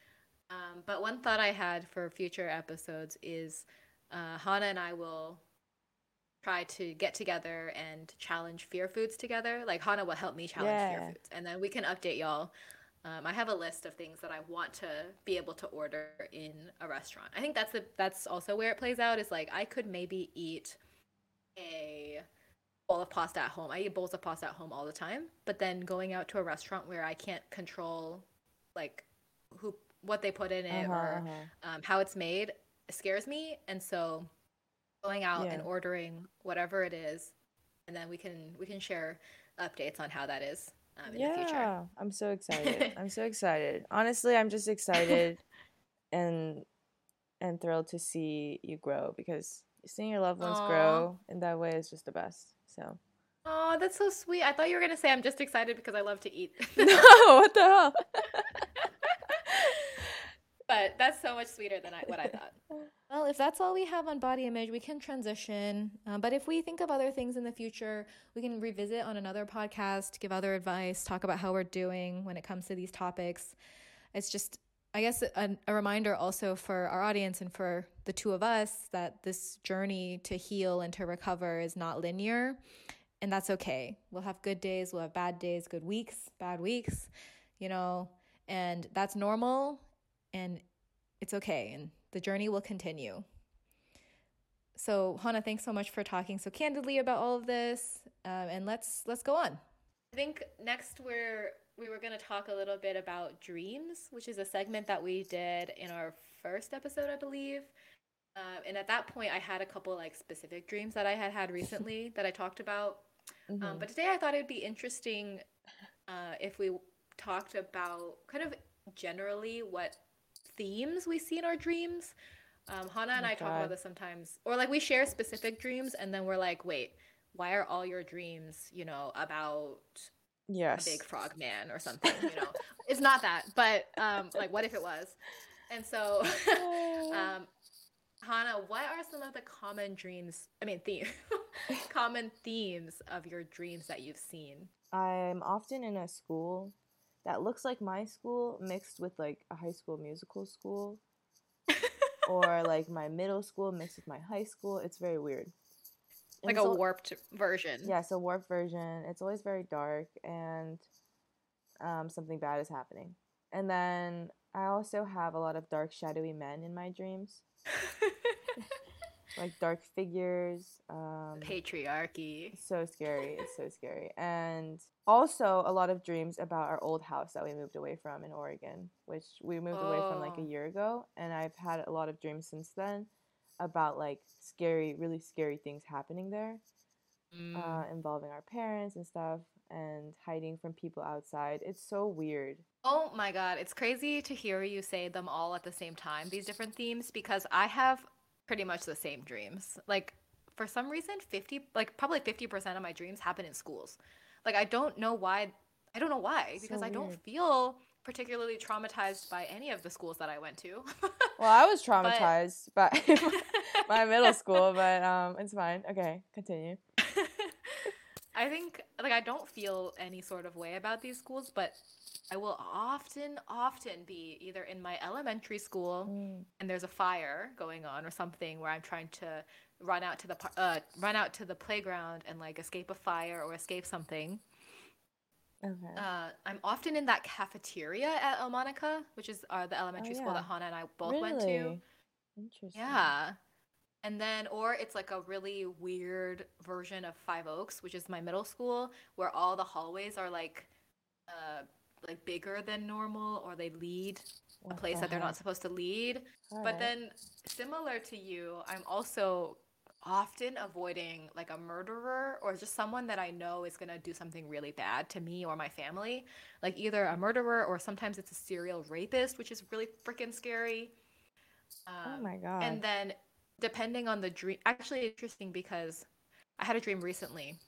Um, but one thought I had for future episodes is uh, Honna and I will try to get together and challenge fear foods together. Like Honna will help me challenge fear foods, and then we can update y'all. Um, I have a list of things that I want to be able to order in a restaurant. I think that's the that's also where it plays out. Is like I could maybe eat a bowl of pasta at home. I eat bowls of pasta at home all the time, but then going out to a restaurant where I can't control like who what they put in it Uh-huh, or uh-huh. um, how it's made scares me, and so going out and ordering whatever it is, and then we can we can share updates on how that is um, in yeah, the future. I'm so excited. I'm so excited. Honestly, I'm just excited and and thrilled to see you grow because seeing your loved ones Aw. grow in that way is just the best. So Oh, that's so sweet. I thought you were gonna say I'm just excited because I love to eat. no, what the hell? but that's so much sweeter than I, what I thought. Well, if that's all we have on body image, we can transition. Um, but if we think of other things in the future, we can revisit on another podcast, give other advice, talk about how we're doing when it comes to these topics. It's just, I guess, a, a reminder also for our audience and for the two of us that this journey to heal and to recover is not linear. And that's okay. We'll have good days, we'll have bad days, good weeks, bad weeks, you know, and that's normal and it's okay. And the journey will continue. So, Honna, thanks so much for talking so candidly about all of this. Um, and let's let's go on. I think next we're we were going to talk a little bit about dreams, which is a segment that we did in our first episode, I believe. Uh, and at that point, I had a couple like specific dreams that I had had recently that I talked about. Um, Mhm. but today I thought it would be interesting uh, if we talked about kind of generally what themes we see in our dreams. Um, Honna and Oh, I talk about this sometimes, or like we share specific dreams, and then we're like, wait, why are all your dreams, you know, about yes. big frog man or something? You know, it's not that, but um, like, what if it was? And so, um, Honna, what are some of the common dreams? I mean, theme, common themes of your dreams that you've seen? I'm often in a school that looks like my school mixed with like a high school musical school or like my middle school mixed with my high school. It's very weird. Like a al- warped version. Yeah, it's a warped version. It's always very dark and um, something bad is happening. And then I also have a lot of dark, shadowy men in my dreams, like dark figures. Um, Patriarchy. so scary. It's so scary. And also a lot of dreams about our old house that we moved away from in Oregon, which we moved away from like a Oh. year ago. And I've had a lot of dreams since then about like scary, really scary things happening there Mm. uh, involving our parents and stuff and hiding from people outside. It's so weird. Oh my god, it's crazy to hear you say them all at the same time, these different themes, because I have pretty much the same dreams. Like, for some reason, 50, like, probably 50% of my dreams happen in schools. Like, I don't know why. I don't know why, So because I don't feel particularly traumatized by any of the schools that I went to. Well, I was traumatized by my middle school, but um, it's fine. Okay, continue. I think like I don't feel any sort of way about these schools, but I will often, often be either in my elementary school Mm. and there's a fire going on or something where I'm trying to run out to the uh, run out to the playground and like escape a fire or escape something. Okay. Uh, I'm often in that cafeteria at Elmonica, which is uh, the elementary school Oh, yeah. that Honna and I both went to. Really? Interesting. Yeah. And then, or it's like a really weird version of Five Oaks, which is my middle school, where all the hallways are like, uh, like bigger than normal, or they lead a place the that they're not supposed to lead. But Alright. then, similar to you, I'm also often avoiding like a murderer or just someone that I know is gonna do something really bad to me or my family. Like either a murderer or sometimes it's a serial rapist, which is really freaking scary. oh Um, my god. and then depending on the dream, actually interesting because I had a dream recently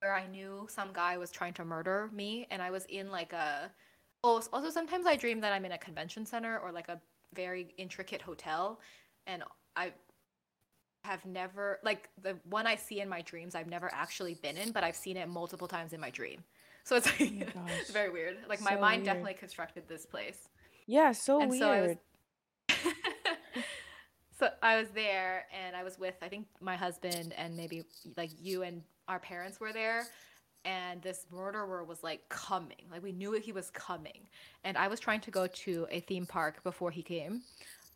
where I knew some guy was trying to murder me and I was in like a oh also sometimes I dream that I'm in a convention center or like a very intricate hotel and I have never like the one I see in my dreams I've never actually been in, but I've seen it multiple times in my dream. So it's, oh like, Oh it's very weird. Like my mind weird. definitely constructed this place. Yeah, so And so I was- weird. so I was there and I was with I think my husband and maybe like you and our parents were there and this murderer was like coming. Like we knew he was coming. And I was trying to go to a theme park before he came.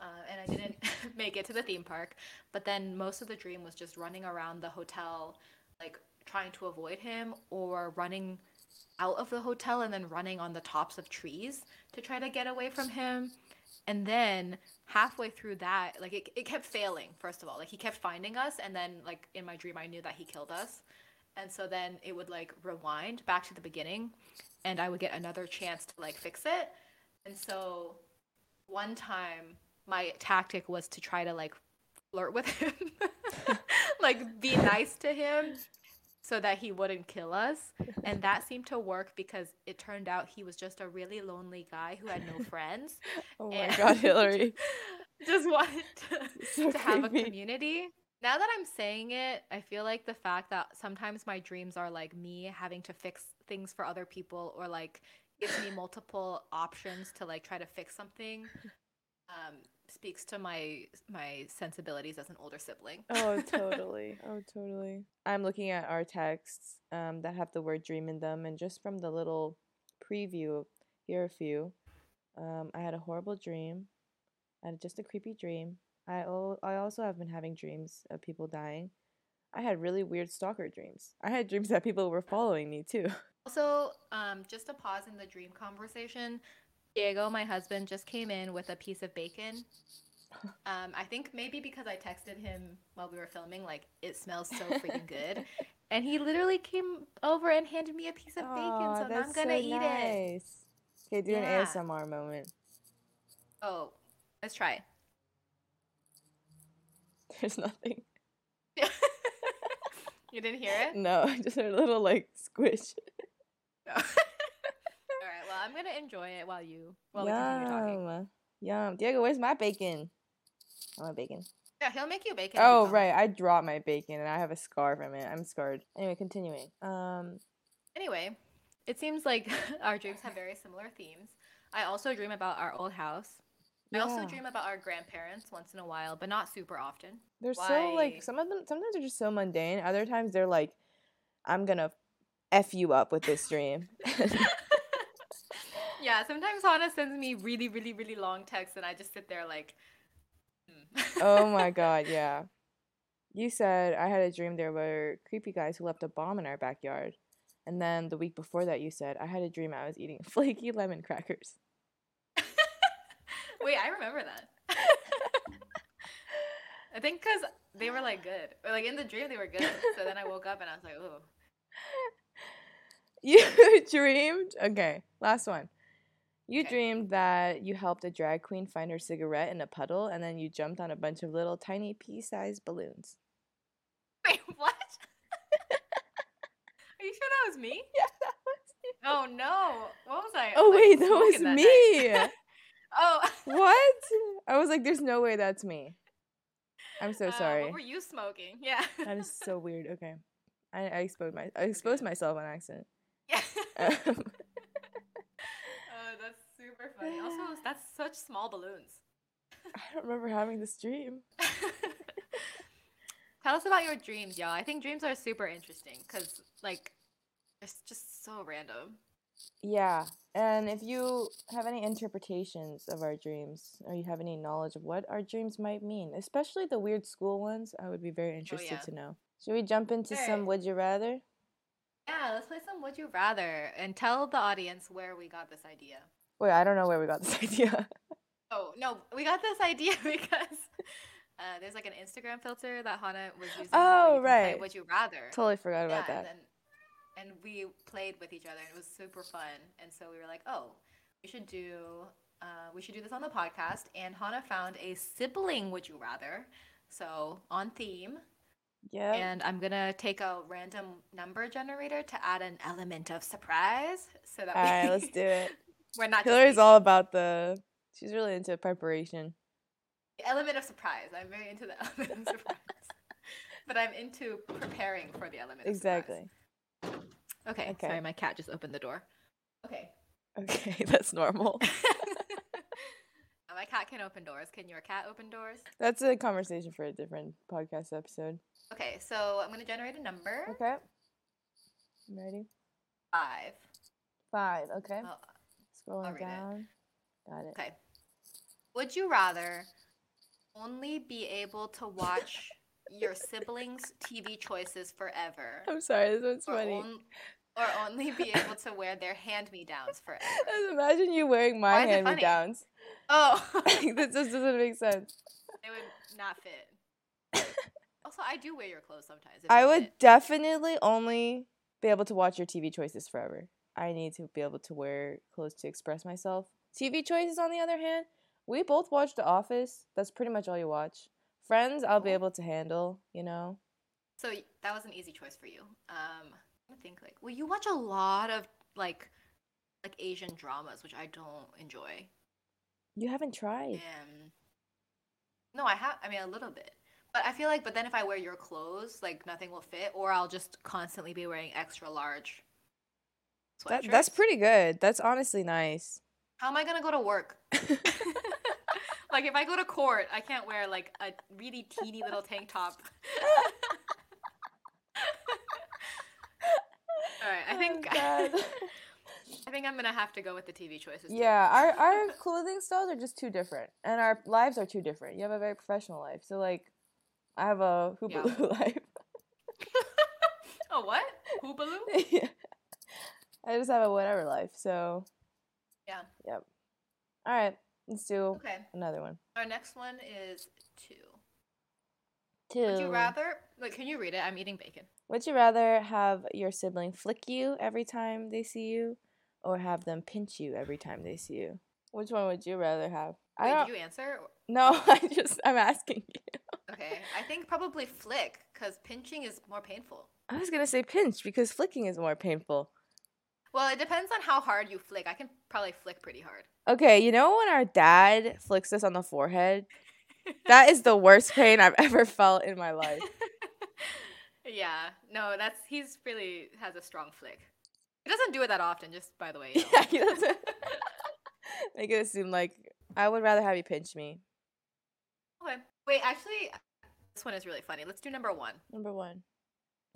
Uh, and I didn't make it to the theme park. But then most of the dream was just running around the hotel, like trying to avoid him or running out of the hotel and then running on the tops of trees to try to get away from him. And then halfway through that, like it, it kept failing, first of all. Like he kept finding us. And then, like, in my dream, I knew that he killed us. And so then it would like rewind back to the beginning and I would get another chance to like fix it. And so one time my tactic was to try to like flirt with him, like be nice to him so that he wouldn't kill us. And that seemed to work because it turned out he was just a really lonely guy who had no friends. Oh my god, Hillary. just wanted to, So to have a community. Now that I'm saying it, I feel like the fact that sometimes my dreams are like me having to fix things for other people or like gives me multiple options to like try to fix something um, speaks to my my sensibilities as an older sibling. Oh, totally. Oh, totally. I'm looking at our texts um, that have the word dream in them, and just from the little preview, here are a few. Um, I had a horrible dream. I had just a creepy dream. I, al- I also have been having dreams of people dying. I had really weird stalker dreams. I had dreams that people were following me too. Also, um, just to pause in the dream conversation, Diego, my husband, just came in with a piece of bacon. Um, I think maybe because I texted him while we were filming, like it smells so freaking good, and he literally came over and handed me a piece of bacon. Aw, So now I'm gonna so eat it. nice. Okay, do Yeah. an ASMR moment. Oh, let's try. There's nothing. you didn't hear it? No, I just heard a little like squish. No. All right. Well, I'm gonna enjoy it while you while we continue talking. Yum. Yum. Diego, where's my bacon? I want bacon. Yeah, he'll make you bacon. Oh, right. I dropped my bacon and I have a scar from it. I'm scarred. Anyway, continuing. Um, Anyway, it seems like our dreams have very similar themes. I also dream about our old house. I also dream about our grandparents once in a while, but not super often. they're so like some of them sometimes they're just so mundane. Other times they're like, I'm gonna F you up with this dream. yeah, sometimes Honna sends me really, really, really long texts, and I just sit there like, hmm. oh my god, yeah. You said I had a dream there were creepy guys who left a bomb in our backyard. And then the week before that you said I had a dream I was eating flaky lemon crackers. Wait, I remember that. I think because they were like good, or like in the dream they were good. So then I woke up and I was like, oh, You dreamed? Okay, last one. You Okay. dreamed that you helped a drag queen find her cigarette in a puddle and then you jumped on a bunch of little tiny pea sized balloons. wait, what? Are you sure that was me? Yeah, that was you. Oh no! What was I? Oh, like, wait, that was night? me. oh, what? I was like, there's no way that's me. I'm so uh, sorry. What were you smoking? Yeah. That is so weird. Okay. I, I exposed my I exposed myself on accident. yeah. Um, super funny. Also, that's such small balloons. I don't remember having this dream. Tell us about your dreams, y'all. I think dreams are super interesting because, like, it's just so random. Yeah. And if you have any interpretations of our dreams or you have any knowledge of what our dreams might mean, especially the weird school ones, I would be very oh, interested yeah. to know. Should we jump into Sure. some would you rather? Yeah, let's play some Would You Rather and tell the audience where we got this idea. Wait, I don't know where we got this idea. Oh, no, we got this idea because uh, there's like an Instagram filter that Honna was using. Oh, you can play right. Would You Rather? totally forgot about yeah, that. And, then, and we played with each other and it was super fun. And so we were like, oh, we should do uh, we should do this on the podcast. And Honna found a sibling Would You Rather. So on theme. yeah. And I'm gonna take a random number generator to add an element of surprise so that All right, we, let's do it. we're not Hillary's all about the. She's really into preparation. element of surprise. I'm very into the element of surprise. but I'm into preparing for the element. of Exactly. surprise. Okay. Okay. Sorry, my cat just opened the door. Okay. Okay, that's normal. my cat can open doors. Can your cat open doors? That's a conversation for a different podcast episode. Okay, so I'm gonna generate a number. Okay. I'm ready. Five. Five. Okay. Oh, Scrolling read it. Got it. okay. Would you rather only be able to watch your siblings' TV choices forever, I'm sorry. This one's or, funny. on- or only be able to wear their hand-me-downs forever? Just Imagine you wearing my Why is it hand me funny? downs. Oh, this just doesn't make sense. They would not fit. also, I do wear your clothes sometimes. I would fit. definitely only be able to watch your TV choices forever. I need to be able to wear clothes to express myself. TV choices, on the other hand, we both watch The Office. That's pretty much all you watch. Friends, I'll be able to handle, you know? So that was an easy choice for you. Um, I think like, well, you watch a lot of like, like Asian dramas, which I don't enjoy. You haven't tried. Um, no, I have. I mean, a little bit. But I feel like, but then if I wear your clothes, like nothing will fit, or I'll just constantly be wearing extra large. That, that's pretty good. That's honestly nice. How am I gonna go to work? like if I go to court, I can't wear like a really teeny little tank top. All right, I oh, think Oh, I think I'm gonna have to go with the TV choices. too. yeah, our, our clothing styles are just too different. And our lives are too different. You have a very professional life. So, like, I have a Yeah. life. oh what? Hoobaloo? yeah. I just have a whatever life. So, Yeah. Yep. All right, let's do Okay. another one. Our next one is two. Two. Would you rather? Like, can you read it? I'm eating bacon. Would you rather have your sibling flick you every time they see you, or have them pinch you every time they see you? Which one would you rather have? I don't. did you answer? No, I just I'm asking you. Okay, I think probably flick because pinching is more painful. I was gonna say pinch because flicking is more painful. Well, it depends on how hard you flick. I can probably flick pretty hard. Okay, you know when our dad flicks us on the forehead? That is the worst pain I've ever felt in my life. yeah, no, that's he's really has a strong flick. He doesn't do it that often, just by the way. you know. yeah, he doesn't make it seem like I would rather have you pinch me. Okay. Wait, actually, this one is really funny. Let's do number one. Number one.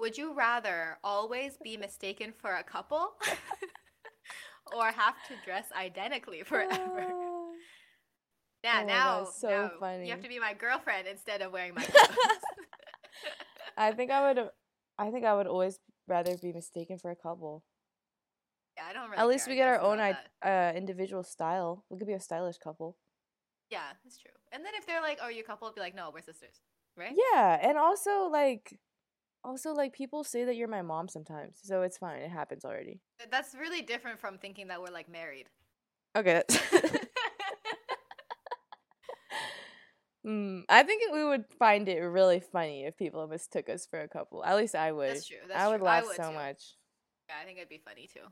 Would you rather always be mistaken for a couple, or have to dress identically forever? Ah. Yeah, Oh now, God, so now funny. you have to be my girlfriend instead of wearing my clothes. I think I would. I think I would always rather be mistaken for a couple. yeah, I don't really. At least care, we get our own uh, individual style. We could be a stylish couple. Yeah, that's true. And then if they're like, "Oh, you a couple," I'd be like, "No, we're sisters," right? Yeah, and also like, also like people say that you're my mom sometimes, so it's fine. It happens already. That's really different from thinking that we're like married. Okay. mm, I think we would find it really funny if people mistook us for a couple. At least I would. That's true. That's I would true. laugh I would so too. much. Yeah, I think it'd be funny too.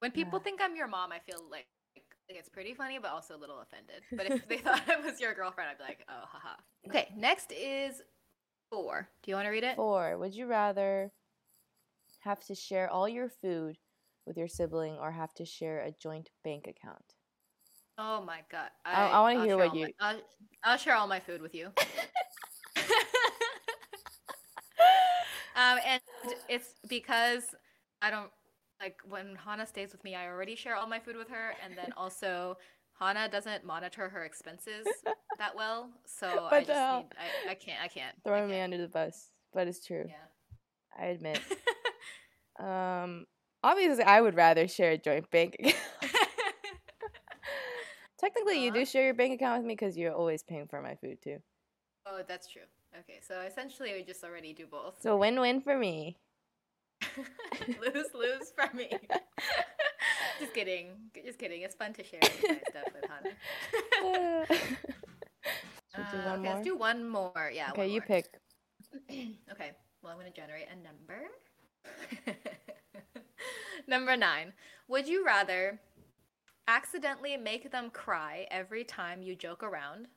When people Yeah. think I'm your mom, I feel like, like it's pretty funny, but also a little offended. But if they thought I was your girlfriend, I'd be like, oh, haha. Okay, next is four. Do you want to read it? Four. Would you rather have to share all your food with your sibling or have to share a joint bank account? Oh my god. I- I wanna hear what all my- you- I'll, I'll share all my food with you. um, and it's because I don't like when Honna stays with me. I already share all my food with her, and then also Honna doesn't monitor her expenses that well, so I just hell? need, I, I can't I can't I Throwing me under the bus, but it's true. Yeah. I admit. Um, obviously, I would rather share a joint bank account. Technically, you Uh-huh. do share your bank account with me because you're always paying for my food too. oh, that's true. Okay, so essentially we just already do both. So win-win for me. lose lose for me. Just kidding. Just kidding. It's fun to share stuff with do Uh, one okay, more? let's do one more. Yeah. okay, you more. pick. okay. Well, I'm gonna generate a number. number nine. Would you rather accidentally make them cry every time you joke around?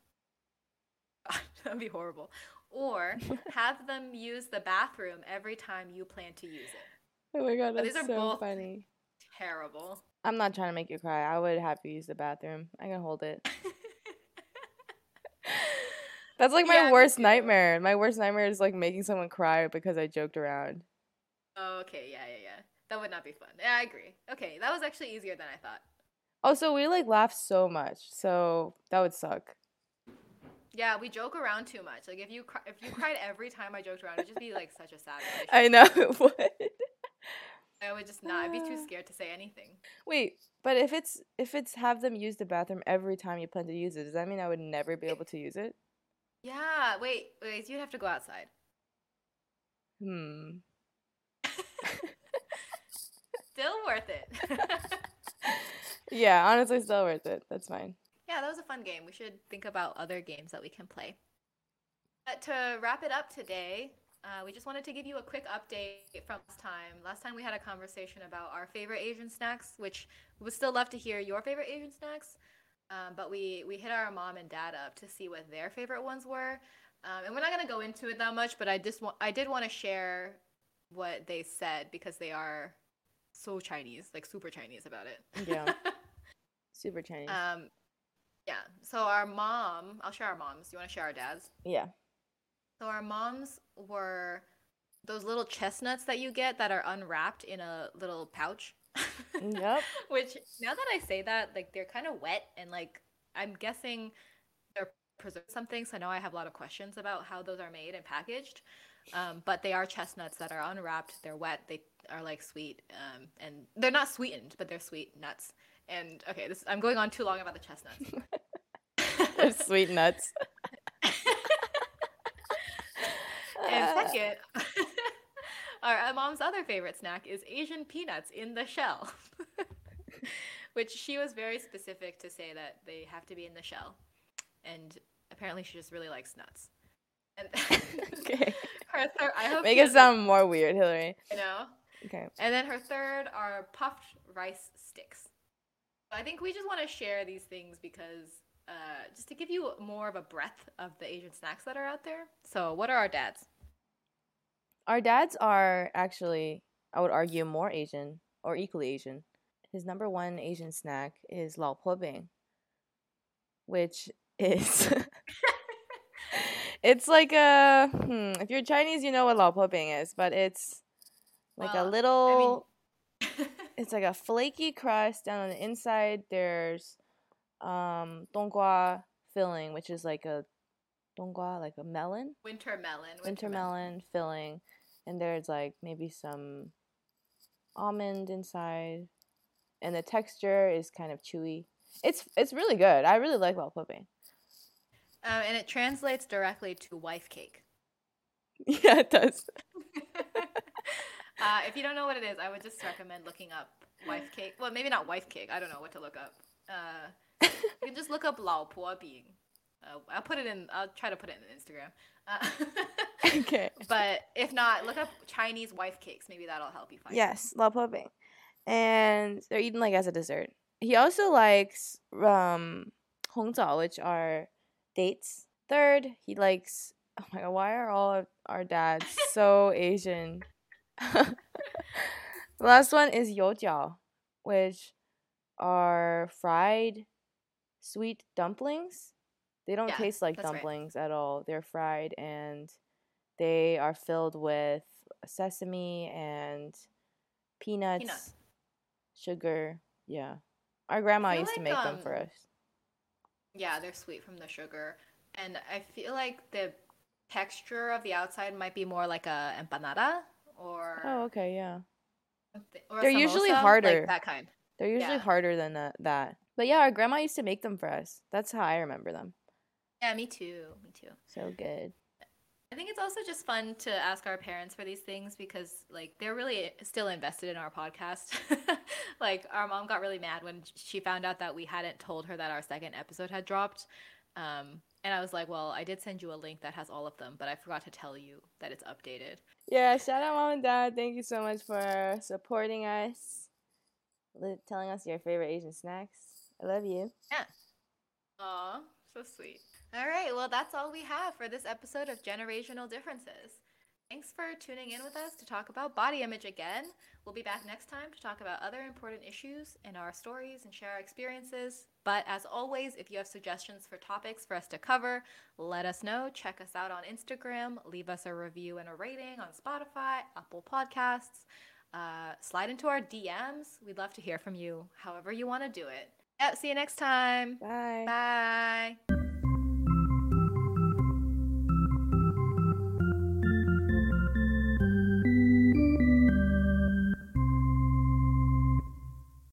That'd be horrible. or have them use the bathroom every time you plan to use it. Oh my god, that's these are so both- funny. Terrible. I'm not trying to make you cry. I would have you use the bathroom. I can hold it. That's like my Yeah, worst nightmare. My worst nightmare is like making someone cry because I joked around. Oh, okay, yeah, yeah, yeah. That would not be fun. Yeah, I agree. Okay, that was actually easier than I thought. Also, we like laugh so much, so that would suck. Yeah, we joke around too much. Like if you cry, if you cried every time I joked around, it'd just be like such a sad. I know it would. I would just not. I'd be too Ah. scared to say anything. Wait, but if it's if it's have them use the bathroom every time you plan to use it, does that mean I would never be able to use it? Yeah. Wait. Wait. You'd have to go outside. Hmm. Still worth it. Yeah, honestly, still worth it. That's fine. yeah, that was a fun game. We should think about other games that we can play. But to wrap it up today, uh, we just wanted to give you a quick update from last time. Last time we had a conversation about our favorite Asian snacks, which we would still love to hear your favorite Asian snacks. Um, but we we hit our mom and dad up to see what their favorite ones were, um, and we're not gonna go into it that much. But I just want I did want to share what they said because they are so Chinese, like super Chinese about it. Yeah. Super Chinese. Um, yeah. So our mom, I'll share our moms. Do you want to share our dads? yeah. So our moms were those little chestnuts that you get that are unwrapped in a little pouch. Yep. Which now that I say that, like they're kind of wet and like I'm guessing they're preserved something. So now I have a lot of questions about how those are made and packaged. Um, but they are chestnuts that are unwrapped. They're wet. They are like sweet, um, and they're not sweetened, but they're sweet nuts. And okay, this I'm going on too long about the chestnuts. They're sweet nuts. And Uh, second, our our mom's other favorite snack is Asian peanuts in the shell, which she was very specific to say that they have to be in the shell. And apparently, she just really likes nuts. And okay. her third, I hope Make it sound more weird, Hillary. you know. Okay. And then her third are puffed rice sticks. I think we just want to share these things because uh, just to give you more of a breadth of the Asian snacks that are out there. So, what are our dads? Our dads are actually, I would argue, more Asian or equally Asian. His number one Asian snack is lao po bing, which is it's like a hmm, if you're Chinese, you know what lao po bing is, but it's like Well, a I little. it's like a flaky crust. Down on the inside, there's um donggua filling, which is like a donggua, like a melon winter melon. winter melon filling, and there's like maybe some almond inside, and the texture is kind of chewy. It's it's really good. I really like lao po bing. Um, and it translates directly to wife cake. yeah, it does. uh, if you don't know what it is, I would just recommend looking up wife cake. Well, maybe not wife cake. I don't know what to look up. Uh, you can just look up lao po bing. Uh, I'll put it in. I'll try to put it in Instagram. Uh, okay. but if not, look up Chinese wife cakes. Maybe that'll help you find. it. Yes, lao po bing, and they're eaten like as a dessert. He also likes um hongzao, which are dates. Third, he likes. Oh my god, why are all of our dads so Asian? the last one is youjiao, which are fried sweet dumplings. They don't Yeah, taste like that's right. dumplings at all. They're fried and they are filled with sesame and peanuts, Peanuts. sugar. Yeah. Our grandma used to like, make them for um, us. Yeah, they're sweet from the sugar, and I feel like the texture of the outside might be more like a empanada or. Oh, okay, yeah. or They're usually samosa, like harder. that kind. They're usually Yeah. harder than that, that. But yeah, our grandma used to make them for us. That's how I remember them. Yeah, me too. Me too. So good. I think it's also just fun to ask our parents for these things because like they're really still invested in our podcast. like our mom got really mad when she found out that we hadn't told her that our second episode had dropped. Um, and I was like, well, I did send you a link that has all of them, but I forgot to tell you that it's updated. Yeah, shout out mom and dad. Thank you so much for supporting us, li- telling us your favorite Asian snacks. I love you. Yeah. Aw. so sweet. All right, well, that's all we have for this episode of Generational Differences. Thanks for tuning in with us to talk about body image again. We'll be back next time to talk about other important issues in our stories and share our experiences. But as always, if you have suggestions for topics for us to cover, let us know. Check us out on Instagram, leave us a review and a rating on Spotify, Apple Podcasts. Uh, slide into our DMs. We'd love to hear from you, however you want to do it. Yep, see you next time. Bye. Bye.